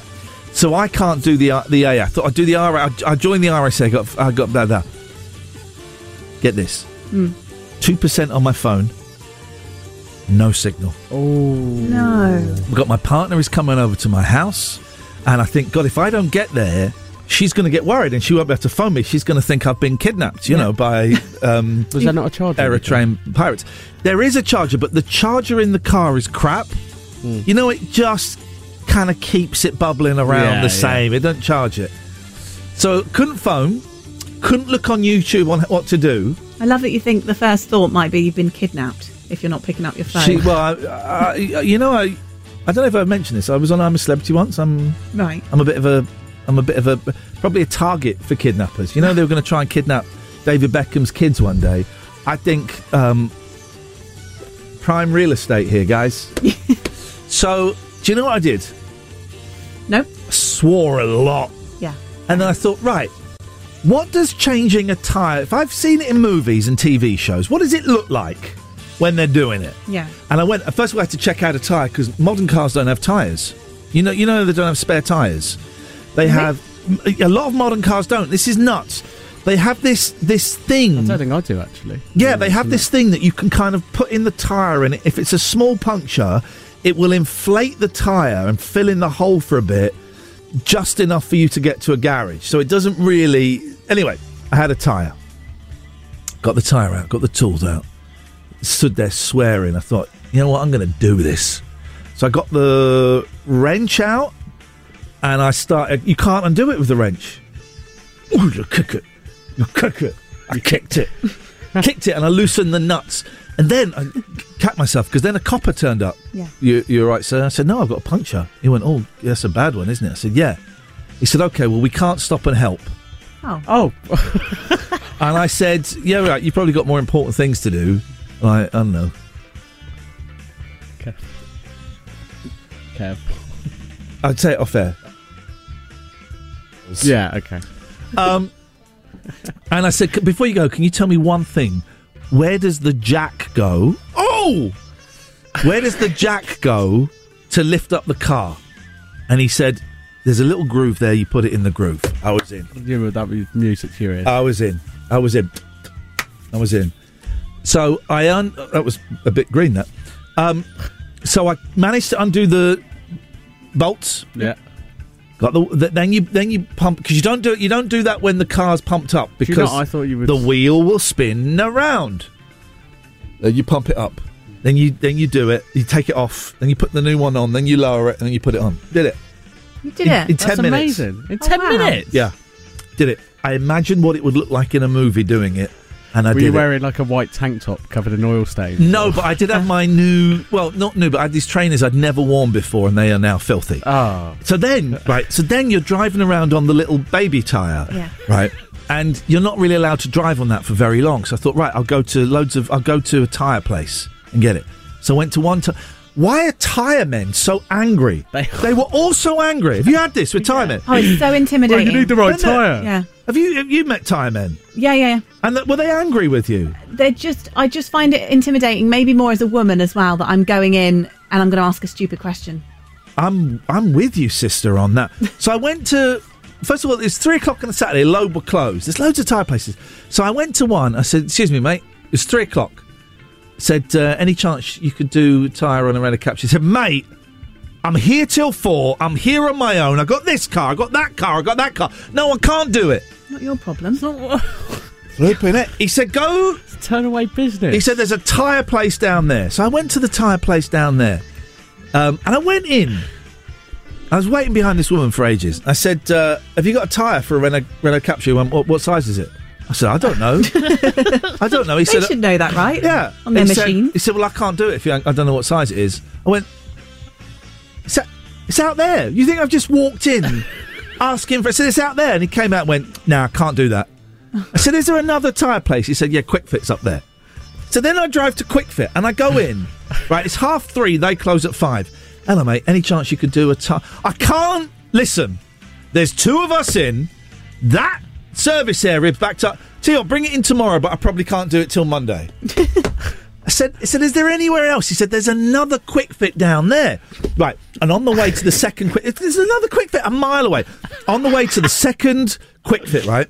So I can't do the uh, the AA. I thought I'd do the RA. I, I joined the RSA. I got I got blah blah. Get this, two percent on my phone. No signal. Oh. No. I've got my partner is coming over to my house, and I think, God, if I don't get there, she's going to get worried and she won't be able to phone me. She's going to think I've been kidnapped, you know, by um, Was there not a charger? Eritrean pirates. There is a charger, but the charger in the car is crap. Hmm. You know, it just kind of keeps it bubbling around Yeah, the yeah. same. It doesn't charge it. So couldn't phone, couldn't look on YouTube on what to do. I love that you think the first thought might be you've been kidnapped if you're not picking up your phone. She, well, I, I, you know, I, I don't know if I've mentioned this. I was on I'm a Celebrity once. I'm right. I'm a bit of a I'm a bit of a probably a target for kidnappers. You know, they were going to try and kidnap David Beckham's kids one day. I think um, prime real estate here, guys. so, do you know what I did? No. Swore a lot. Yeah. And then I thought, right, what does changing a tyre, if I've seen it in movies and TV shows, what does it look like when they're doing it? Yeah. And I went, uh, first of all, I had to check out a tyre because modern cars don't have tyres. You know, you know they don't have spare tyres. They mm-hmm. have, a lot of modern cars don't. This is nuts. They have this this thing. I don't think I do actually. Yeah, they have this thing that you can kind of put in the tyre, and if it's a small puncture, it will inflate the tyre and fill in the hole for a bit, just enough for you to get to a garage. So it doesn't really. Anyway, I had a tyre. Got the tyre out, got the tools out, stood there swearing. I thought, you know what, I'm going to do this. So I got the wrench out, and I started. You can't undo it with the wrench. Ooh, you kick it. You kick it. I kicked it. kicked it, and I loosened the nuts. And then I capped myself because then a copper turned up. Yeah. You, you're right, sir. I said, no, I've got a puncture. He went, oh, that's a bad one, isn't it? I said, yeah. He said, okay, well, we can't stop and help. Oh. Oh. And I said, yeah, right, you've probably got more important things to do. I, I don't know. Okay. Kev. I'd say it off air. Yeah, okay. Um, and I said, before you go, can you tell me one thing? Where does the jack go? Oh! Where does the jack go to lift up the car? And he said, there's a little groove there, you put it in the groove. I was in. But that be music to your ears. I was in. I was in. I was in. So I un. That was a bit green. That. Um. So I managed to undo the bolts. Yeah. Got the, the then you then you pump because you don't do it. You don't do that when the car's pumped up you because? I thought you would- the wheel will spin around. Then you pump it up. Then you then you do it. You take it off. Then you put the new one on. Then you lower it and then you put it on. Did it? You did in, it. in ten That's minutes. amazing. In Oh, 10 wow. minutes? Yeah, did it. I imagined what it would look like in a movie doing it, and I Were did you it. wearing like a white tank top covered in oil stains? No, but I did have my new. Well, not new, but I had these trainers I'd never worn before, and they are now filthy. Oh. So then, right. So then you're driving around on the little baby tire, Yeah. right? And you're not really allowed to drive on that for very long. So I thought, right, I'll go to loads of. I'll go to a tire place and get it. So I went to one. Ti- Why are tire men so angry? They, were all so angry. Have you had this with tire men? Oh, it's so intimidating. Well, you need the right Isn't it? Yeah. Have you have you met tire men? Yeah, yeah, yeah. And th- were they angry with you? They're just, I just find it intimidating, maybe more as a woman as well, that I'm going in and I'm going to ask a stupid question. I'm I'm with you, sister, on that. so I went to first of all, it's three o'clock on a Saturday. Load were closed. There's loads of tire places. So I went to one. I said, "Excuse me, mate. It's three o'clock." Said, uh, "Any chance you could do tire on a rental cap?" She said, "Mate." I'm here till four. I'm here on my own. I got this car. I got that car. I got that car. No, I can't do it. Not your problem. Flipping it. He said, "Go." Turn away business. He said, "There's a tire place down there." So I went to the tire place down there, um, and I went in. I was waiting behind this woman for ages. I said, uh, "Have you got a tire for a Renault, Renault Captur?" He went, what, what size is it? I said, "I don't know. I don't know." He They said, should know that, right? "Yeah." On their he said- machine. he said, "Well, I can't do it if you. I don't know what size it is." I went, "It's, out- it's out there. You think I've just walked in, asking for?" I said, "It's out there," and he came out and went, "No, I can't do that." I said, "Is there another tyre place?" He said, "Yeah, Kwik Fit's up there." So then I drive to Kwik Fit and I go in. right, it's half three. They close at five. Hello, mate. Any chance you could do a tire? I can't listen. There's two of us in. That service area backed up. Tell you bring it in tomorrow, but I probably can't do it till Monday. I said, I said, is there anywhere else? He said, there's another Kwik Fit down there. Right. And on the way to the second quick, there's another Kwik Fit a mile away. On the way to the second Kwik Fit, right?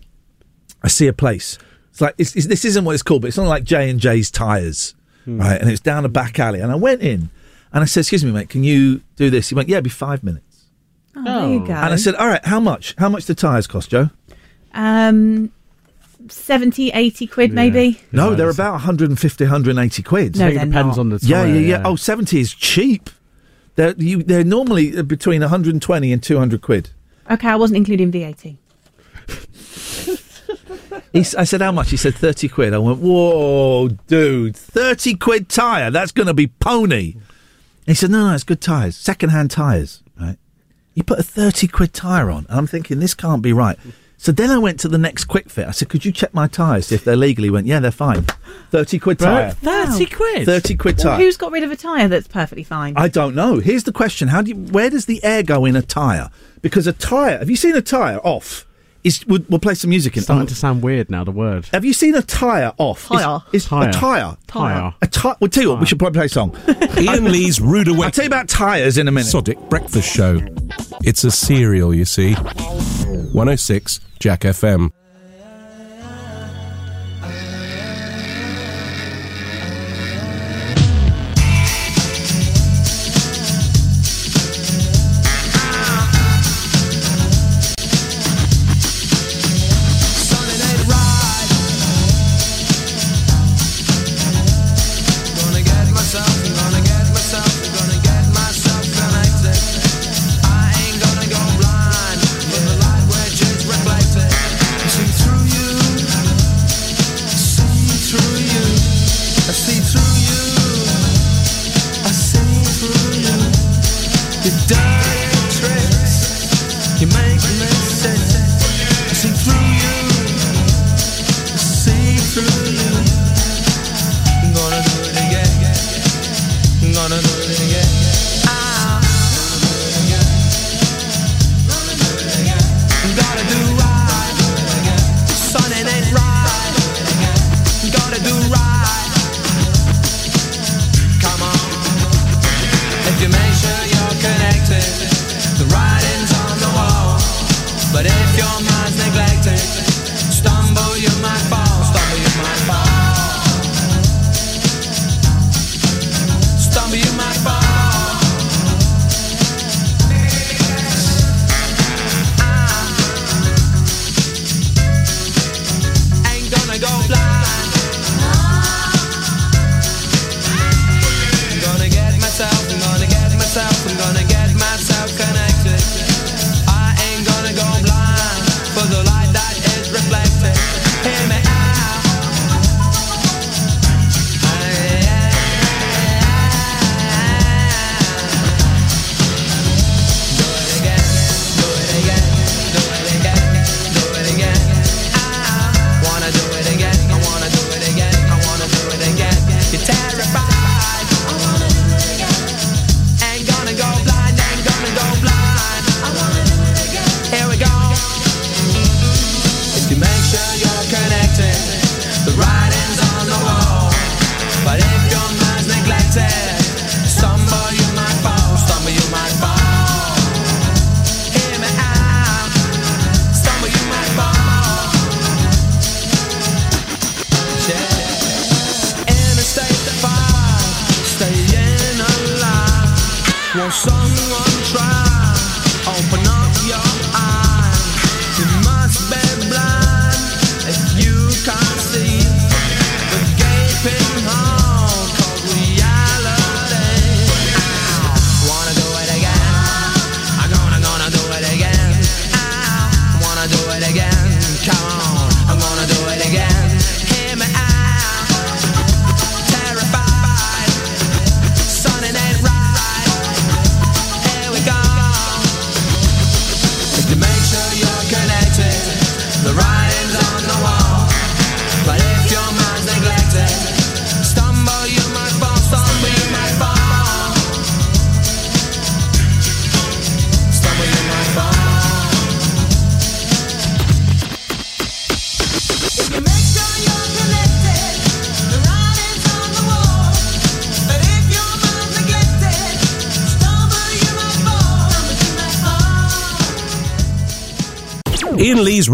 I see a place. It's like, it's, it's, this isn't what it's called, but it's not like J and J's tires, hmm. right? And it's down a back alley. And I went in and I said, excuse me, mate, can you do this? He went, yeah, it'd be five minutes. Oh, there you go. And I said, all right, how much? How much do tires cost, Joe? Um, 70, 80 quid maybe. No, they're about 150, 180 quid. No, it depends not. on the Yeah, tyre, yeah, yeah. yeah. Oh, 70 is cheap. They're, you, they're normally uh, between 120 and 200 quid. Okay, I wasn't including VAT. He, s- I said, how much? He said, 30 quid. I went, whoa, dude, 30 quid tyre? That's going to be pony. He said, no, no, it's good tyres. Second hand tyres, right? You put a 30 quid tyre on, and I'm thinking, this can't be right. So then I went to the next Kwik Fit. I said, could you check my tyres, if they're legally? He went, yeah, they're fine. 30 quid tyre. Wow. quid? 30 quid Well, who's got rid of a tyre that's perfectly fine? I don't know. Here's the question: How do you, where does the air go in a tire? Because a tire. Have you seen a tire off? Is we'll, we'll play some music in. Starting oh. to sound weird now. The word. Have you seen a tire off? Tyre. Is, is Tyre. a tire? Tyre. A tire. We'll tell you what. We should probably play a song. Iain Lee's Rude Awakening. I'll tell you about tires in a minute. Sodic Breakfast Show. It's a serial, you see. 106 Jack FM.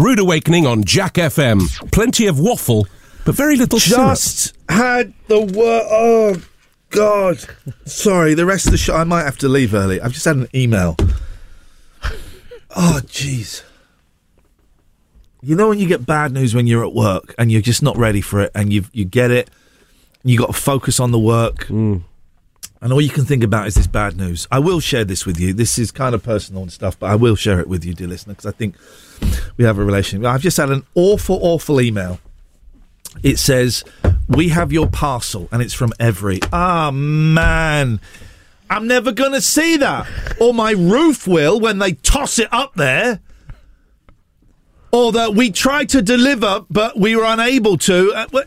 Rude Awakening on Jack FM. Plenty of waffle, but very little Just had the word. Oh God! Sorry, the rest of the show. I might have to leave early. I've just had an email. Oh jeez. You know when you get bad news when you're at work and you're just not ready for it, and you you get it, you got to focus on the work, mm and all you can think about is this bad news. I will share this with you. This is kind of personal and stuff, but I will share it with you, dear listener, because I think we have a relation. I've just had an awful, awful email. It says, We have your parcel, and it's from Evri. Ah, oh, man. I'm never going to see that. Or my roof will when they toss it up there. Or that we tried to deliver, but we were unable to. Uh,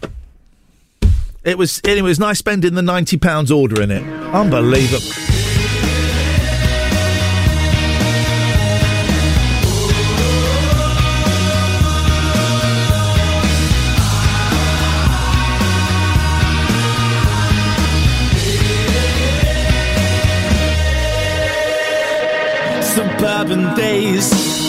it was it was nice spending the ninety pounds ordering it. Unbelievable. Suburban days.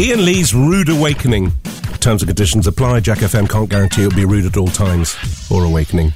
Iain Lee's Rude Awakening. Terms and conditions apply. Jack FM can't guarantee it'll be rude at all times or awakening.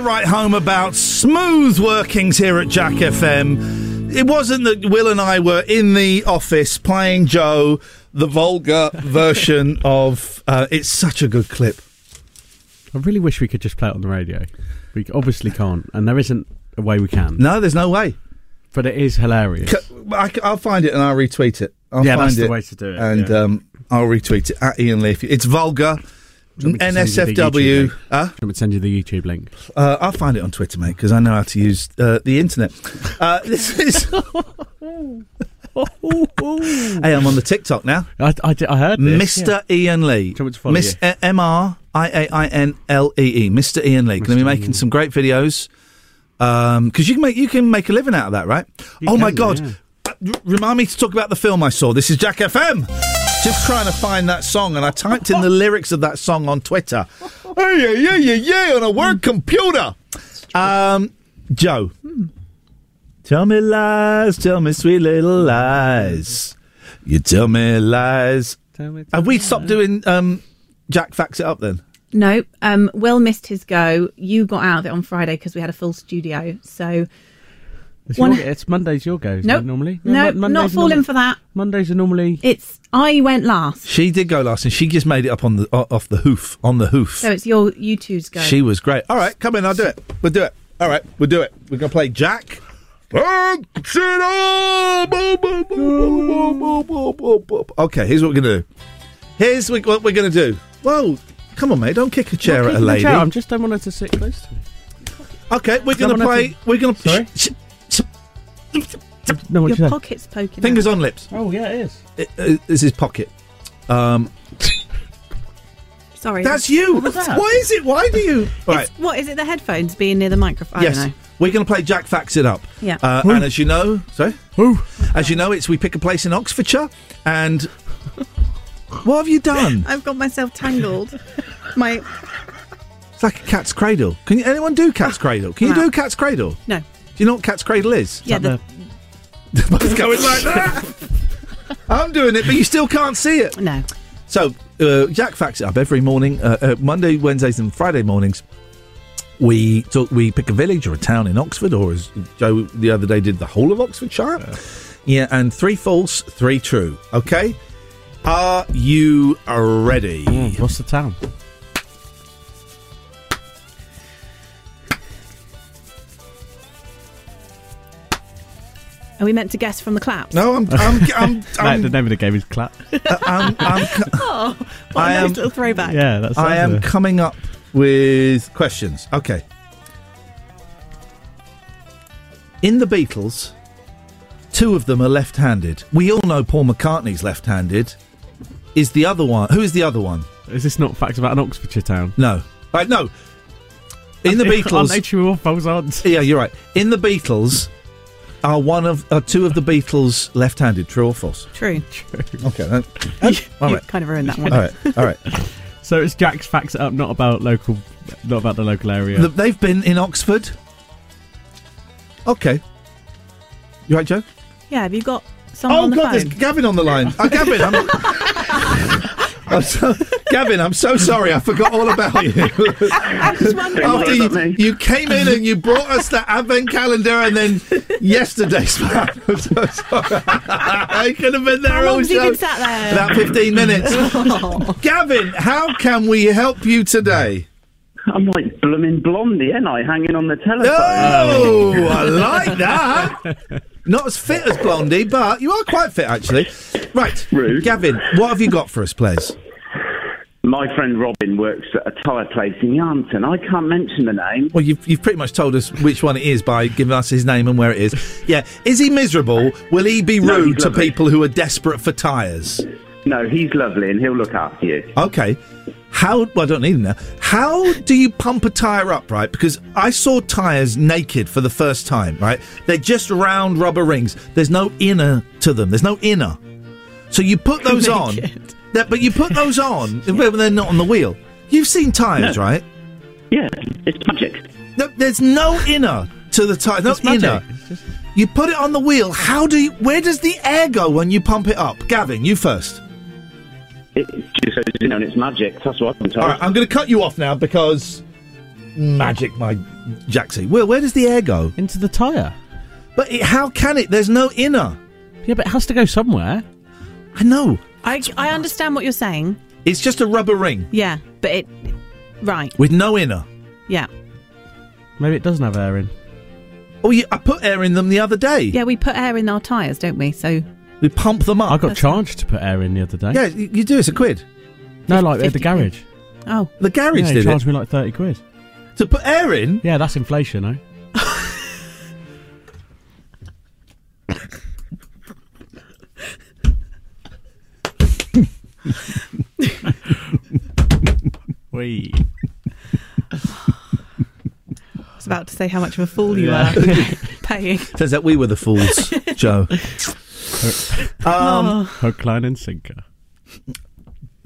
Write home about. Smooth workings here at Jack FM. It wasn't that Will and I were in the office playing Joe, the vulgar version of. Uh, it's such a good clip. I really wish we could just play it on the radio. We obviously can't, and there isn't a way we can. No, there's no way. But it is hilarious. I, will find it and I'll retweet it. I'll Yeah, find that's the way to do it, And yeah. um, I'll retweet it at Iain Lee. If It's vulgar. Do you want me to send you the YouTube NSFW. link? Huh? Do you want me to send you the YouTube link? Uh, I'll find it on Twitter, mate, because I know how to use uh, the internet. Uh, this is. hey, I'm on the TikTok now. I, I, I heard this, Mr. Iain Lee. Do you want me to follow Miss you? M R I A I N L E E. Mr. Iain Lee. Going to be making some great videos. Because you can make you can make a living out of that, right? You oh my God! yeah. Uh, Remind me to talk about the film I saw. This is Jack FM. Just trying to find that song, and I typed in the lyrics of that song on Twitter. Hey, yeah, yeah, yeah, yeah, on a work computer. Um, Joe, tell me lies, tell me sweet little lies. You tell me lies. tell me. Have we stopped doing um, Jack Facts It Up then? No, um, Will missed his go. You got out of it on Friday because we had a full studio. So It's, One- your, it's Mondays your go, isn't Nope. it, normally? No, Mon- not falling norm- for that. Mondays are normally... It's I went last, She did go last, and she just made it up on the o- off the hoof on the hoof. so it's your you two's go. She was great. All right, come in. I'll do it. We'll do it. All right, we'll do it. We're gonna play Jack. Okay, here's what we're gonna do. Here's what what we're gonna do. Whoa, come on, mate! Don't kick a chair at a lady. I'm just don't want her to sit close to me. Okay, we're gonna play. to- We're gonna. Sorry? No, what Your you say? pocket's poking. Fingers out. on lips. Oh, yeah, it is. It- uh, this is pocket. Um, Sorry, that's you. What was that? Why is it? Why do you? Right. It's- What is it? The headphones being near the microphone. I yes, don't know. we're going to play Jack Facts It Up. Yeah. Uh, and as you know, sorry, as you know, it's we pick a place in Oxfordshire, and what have you done? I've got myself tangled. My It's like a cat's cradle. Can you, anyone do cat's cradle? Can you No. do cat's cradle? no. Do you know what cat's cradle is? Yeah, the, Both going like that. I'm doing it, but you still can't see it. no. So, uh, Jack Facts It Up every morning, uh, uh, Monday, Wednesdays, and Friday mornings. We talk, we pick a village or a town in Oxford, or as Joe the other day did, the whole of Oxfordshire. Yeah, and three false, three true. Okay, are you ready? Mm, what's the town? Are we meant to guess from the claps? No, I'm, I'm, I'm, I'm, the name of the game is Clap. Uh, I'm, I'm, Oh, what I a am- nice little throwback. yeah, that's I am it. coming up with questions. Okay. In the Beatles, two of them are left-handed. We all know Paul McCartney's left-handed. Is the other one? Who is the other one? Is this not facts about an Oxfordshire town? No. Right, no. In the Aren't Beatles, they true or false answers? yeah, you're right. In the Beatles, are one of are two of the Beatles left-handed? True or false? True. True. Okay. Then, you all right. kind of ruined that one. All right. All right. So it's Jack's facts up, not about local, not about the local area. Th- They've been in Oxford. Okay. You right, Joe? Yeah, have you got someone Oh on the God, phone? there's Gavin on the line. Oh, Gavin, I'm, I'm so, Gavin, I'm so sorry. I forgot all about you. After you, you came in and you brought us the advent calendar, and then yesterday's plan. I'm so sorry. I could have been there How all long's he show. been sat there? About 15 minutes. Oh. Gavin, how can we help you today? I'm like blooming blondie, ain't I? Hanging on the telephone. Oh, I like that. Not as fit as Blondie, but you are quite fit, actually. Right, Gavin, what have you got for us, please? My friend Robin works at a tyre place in Yarnton. I can't mention the name. Well, you've, you've pretty much told us which one it is by giving us his name and where it is. Yeah, is he miserable? Will he be rude he's to people who are desperate for tyres? No, he's lovely and he'll look after you. Okay. How? Well, I don't need him now. How do you pump a tyre up, right? Because I saw tyres naked for the first time, right? They're just round rubber rings. There's no inner to them. There's no inner. So you put those on. That, but you put those on when they're not on the wheel. You've seen tyres, No. right? Yeah, it's magic. No, there's no inner to the tyre. No It's magic. inner. You put it on the wheel. How do you? Where does the air go when you pump it up? Gavin, you first. It just so you know, and it's magic. That's what I'm told. All right, I'm going to cut you off now because magic, my Jaxie. Will, where does the air go? Into the tyre. But it, how can it? There's no inner. Yeah, but it has to go somewhere. I know. I, I understand what you're saying. It's just a rubber ring Yeah, but it. Right. with no inner. Yeah. Maybe it doesn't have air in. Oh, yeah, I put air in them the other day. Yeah, we put air in our tyres, don't we? So. We pump them up. I got charged to put air in the other day. Yeah, you, you do. It's a quid. No, like at the 50 quid. garage. Oh. The garage yeah, he did charged it. me like 30 quid. To put air in? Yeah, that's inflation, eh? Wee. I was about to say how much of a fool you Yeah. are paying. Turns out we were the fools, Joe. Um, Hook, line, and sinker.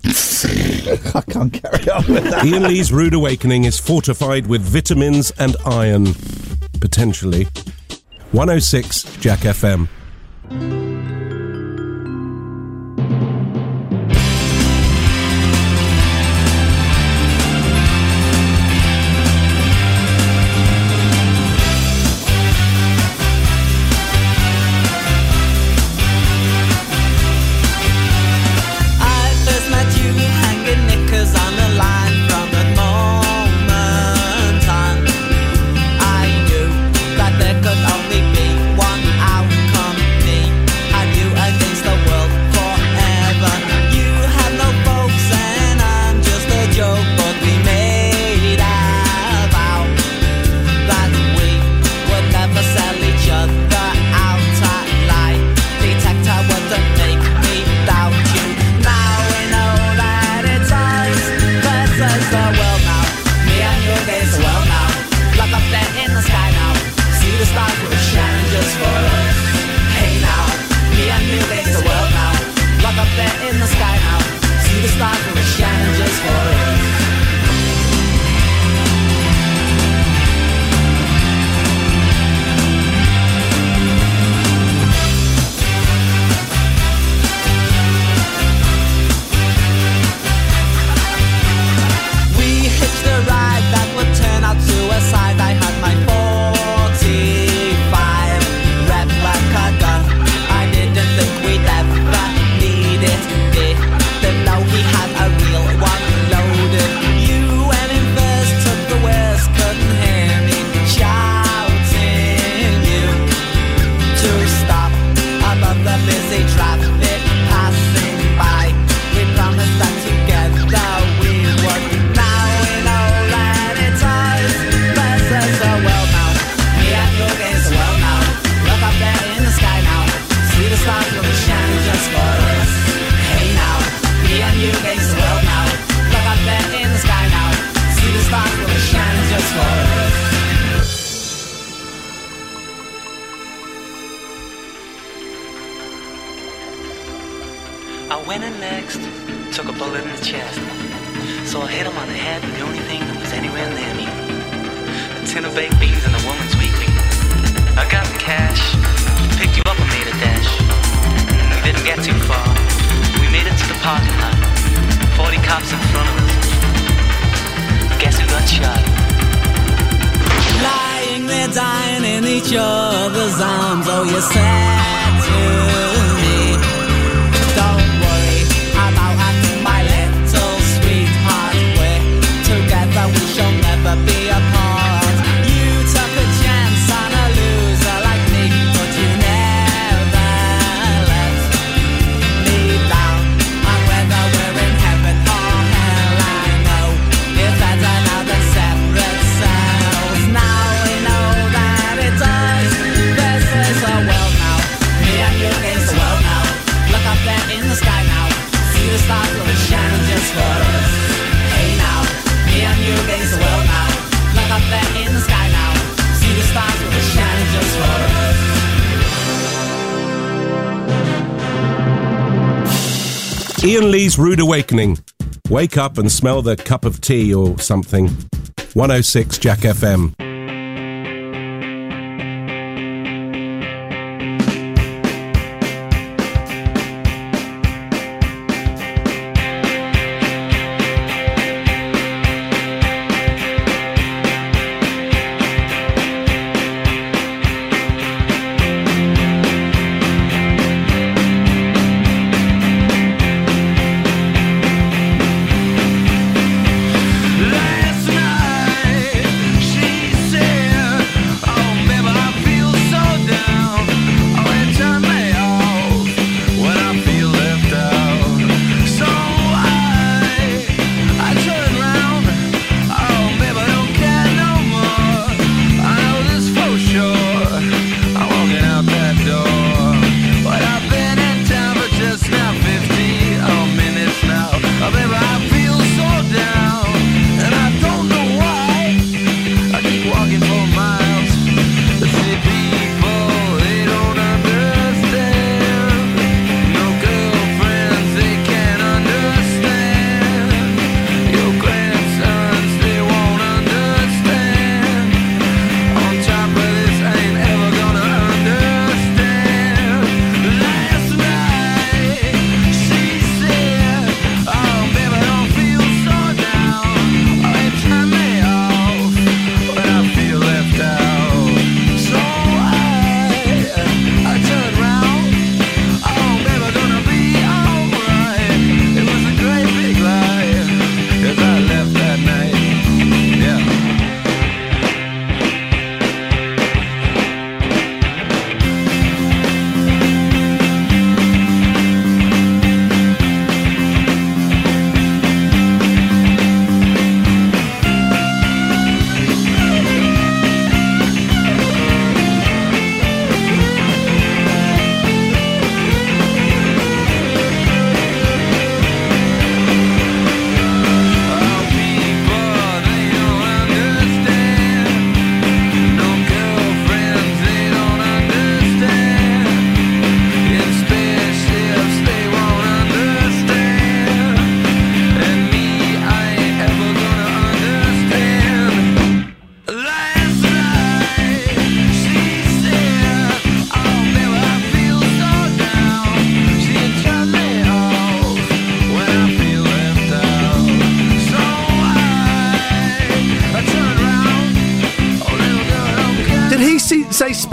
I can't carry on with that. Iain Lee's Rude Awakening is fortified with vitamins and iron. Potentially. 106 Jack FM. Tin of baked beans and a woman's weekly. I got the cash, picked you up and made a dash. We didn't get too far. We made it to the parking lot. 40 cops in front of us. Guess who got shot? Lying there dying in each other's arms. Oh, you said to Iain Lee's Rude Awakening. Wake up and smell the cup of tea or something. 106 Jack FM.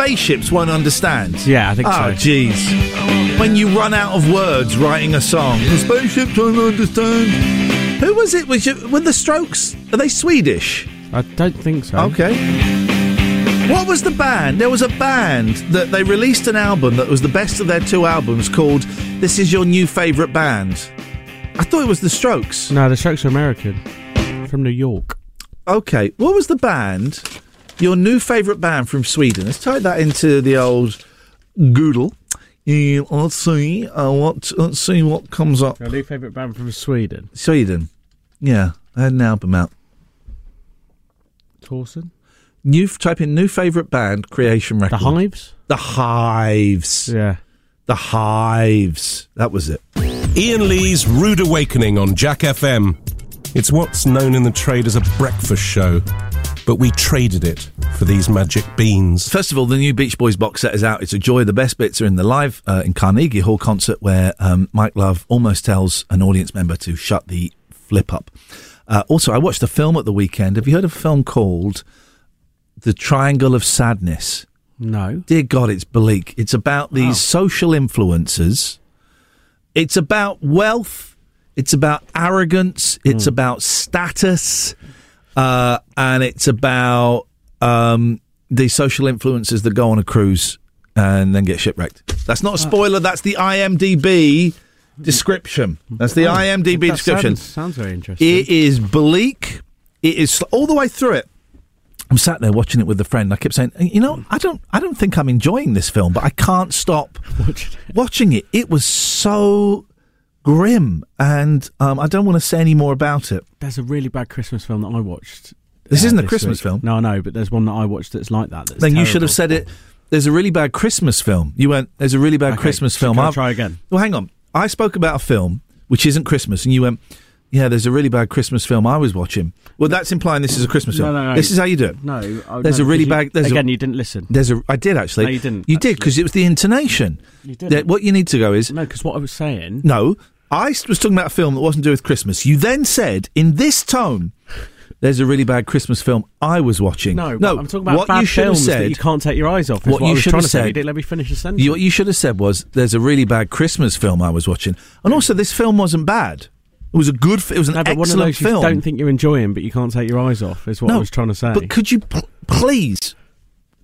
Spaceships won't understand? Yeah, I think so. oh, so. jeez. When you run out of words writing a song, the spaceships won't understand. Who was it? Was you, were the Strokes? Are they Swedish? I don't think so. Okay. What was the band? There was a band that they released an album that was the best of their two albums called "This Is Your New Favorite Band." I thought it was the Strokes. No, the Strokes are American. From New York. Okay, what was the band? Your new favourite band from Sweden. Let's type that into the old Google. Yeah, let's see. Uh, what? Let's see what comes up. Your new favourite band from Sweden. Sweden. Yeah, I had an album out. Torsen? New type in new favourite band creation record. The Hives? The Hives. Yeah. The Hives. That was it. Iain Lee's Rude Awakening on Jack FM. It's what's known in the trade as a breakfast show, but we traded it for these magic beans. First of all, the new Beach Boys box set is out. It's a joy. The best bits are in the live uh, in Carnegie Hall concert where um, Mike Love almost tells an audience member to shut the flip up. Uh, also, I watched a film at the weekend. Have you heard of a film called The Triangle of Sadness? No. Dear God, it's bleak. It's about these social influencers. It's about wealth. It's about arrogance. It's about status. Uh, and it's about um, the social influencers that go on a cruise and then get shipwrecked. That's not a spoiler. That's the IMDb description. That's the Oh, IMDb that description. Sounds, sounds very interesting. It is bleak. It is all the way through it. I'm sat there watching it with a friend. I kept saying, you know, I don't, I don't think I'm enjoying this film, but I can't stop watching it. It was so grim, and um, I don't want to say any more about it. There's a really bad Christmas film that I watched. This uh, isn't a Christmas week. film. No, I know, but there's one that I watched that's like that. That's then you should have said it. There's a really bad Christmas film. You went. There's a really bad Okay, Christmas film. I I've- try again? Well, hang on. I spoke about a film which isn't Christmas, and you went. Yeah, there's a really bad Christmas film I was watching. Well, that's implying this is a Christmas No, film. no, no. This is how you do it. No, there's no, a really you- bad. There's again, a, you didn't listen. There's a. I did actually. No, you didn't, You did because it was the intonation. You didn't. what you need to go is No, because what I was saying. no. I was talking about a film that wasn't to do with Christmas. You then said in this tone, "There's a really bad Christmas film I was watching." No, no. I'm talking about what bad you should have said. that you can't take your eyes off. What what, you should have say. said- let me finish the sentence. You, what you should have said was, "There's a really bad Christmas film I was watching," and also this film wasn't bad. It was a good. It was an no, but one of excellent film. don't think you're enjoying, but you can't take your eyes off. Is what I was trying to say. But could you pl- please?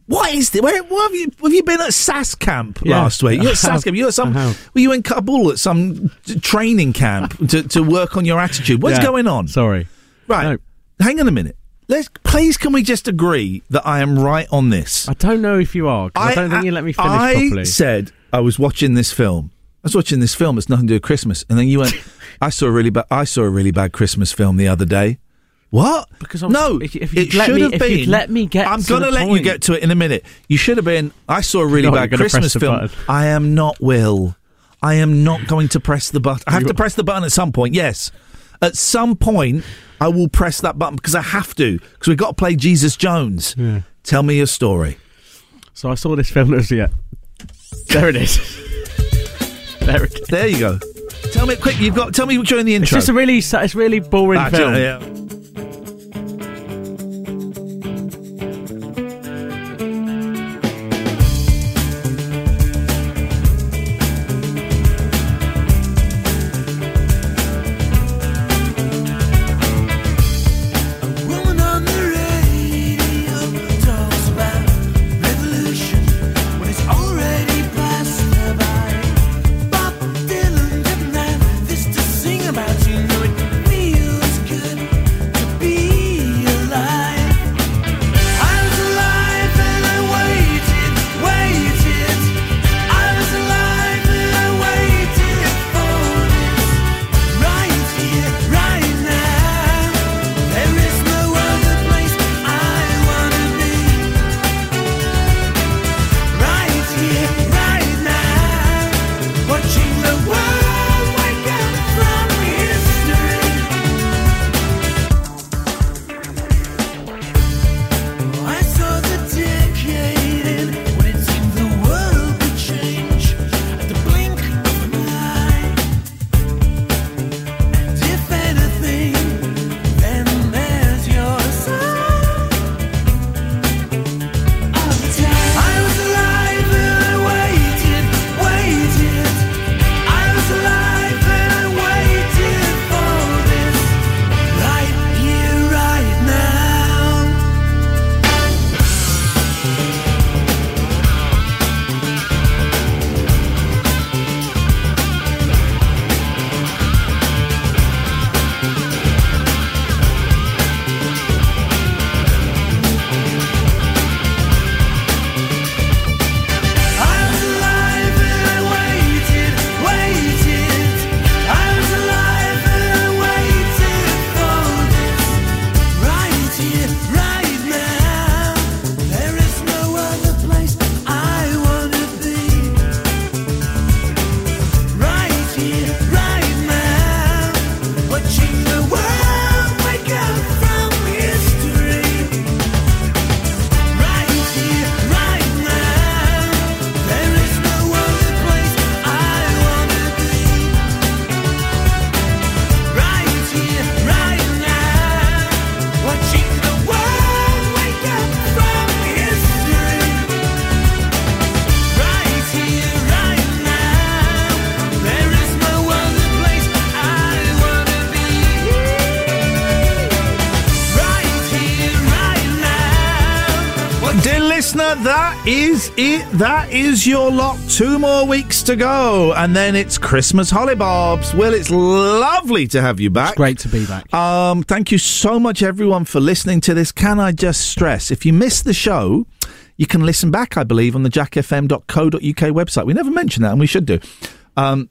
What is this? Where, what have you? Have you been at SAS camp Yeah, last week? You I at SAS camp? You at some? Were you in Kabul at some t- training camp to, to work on your attitude? What's Yeah, going on? Sorry. Right. Hang on a minute. Let's please. Can we just agree that I am right on this? I don't know if you are. I, don't think you let me finish I properly. said I was watching this film. I was watching this film. It's nothing to do with Christmas. And then you went. I saw a really bad. I saw a really bad Christmas film the other day. What? Because I was- no, if if it let should me- have if been. let me get I'm to gonna the let you get to it in a minute. You should have been. I saw a really No, bad you're gonna press Christmas film. I am not Will. I am not going to press the button. I have to press the button at some point. Yes, at some point I will press that button because I have to because we've got to play Jesus Jones. Yeah. Tell me your story. So I saw this film that was yeah. There it is. there it is. There you go. Tell me quick. You've got. Tell me during the intro. It's just a really, it's really boring Ah, film. yeah. Is it. That is your lot. Two more weeks to go, and then it's Christmas hollybobs. Well, it's lovely to have you back. great to be back. Um, thank you so much, everyone, for listening to this. Can I just stress, if you missed the show, you can listen back, I believe, on the jackfm.co.uk website. We never mentioned that, and we should do. Um,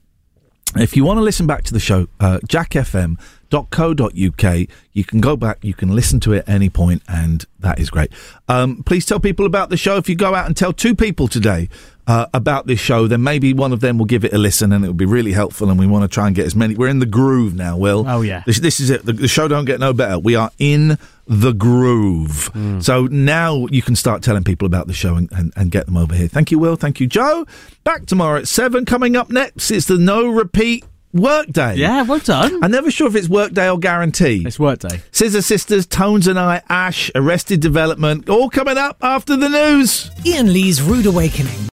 if you want to listen back to the show, uh, jackfm.co.uk, you can go back, you can listen to it at any point, and that is great. Um, please tell people about the show. If you go out and tell two people today uh, about this show, then maybe one of them will give it a listen, and it will be really helpful. And we want to try and get as many. We're in the groove now, Will. Oh, yeah. This, this is it. The, the show don't get no better. We are in the groove. So now you can start telling people about the show and, and, and get them over here. Thank you, Will. Thank you, Joe. Back tomorrow at seven. Coming up next, it's the no repeat workday. Yeah, well done. I'm never sure if it's workday or guarantee. It's workday. Scissor Sisters, Tones and I, Ash, Arrested Development, all coming up after the news. Iain Lee's Rude Awakening.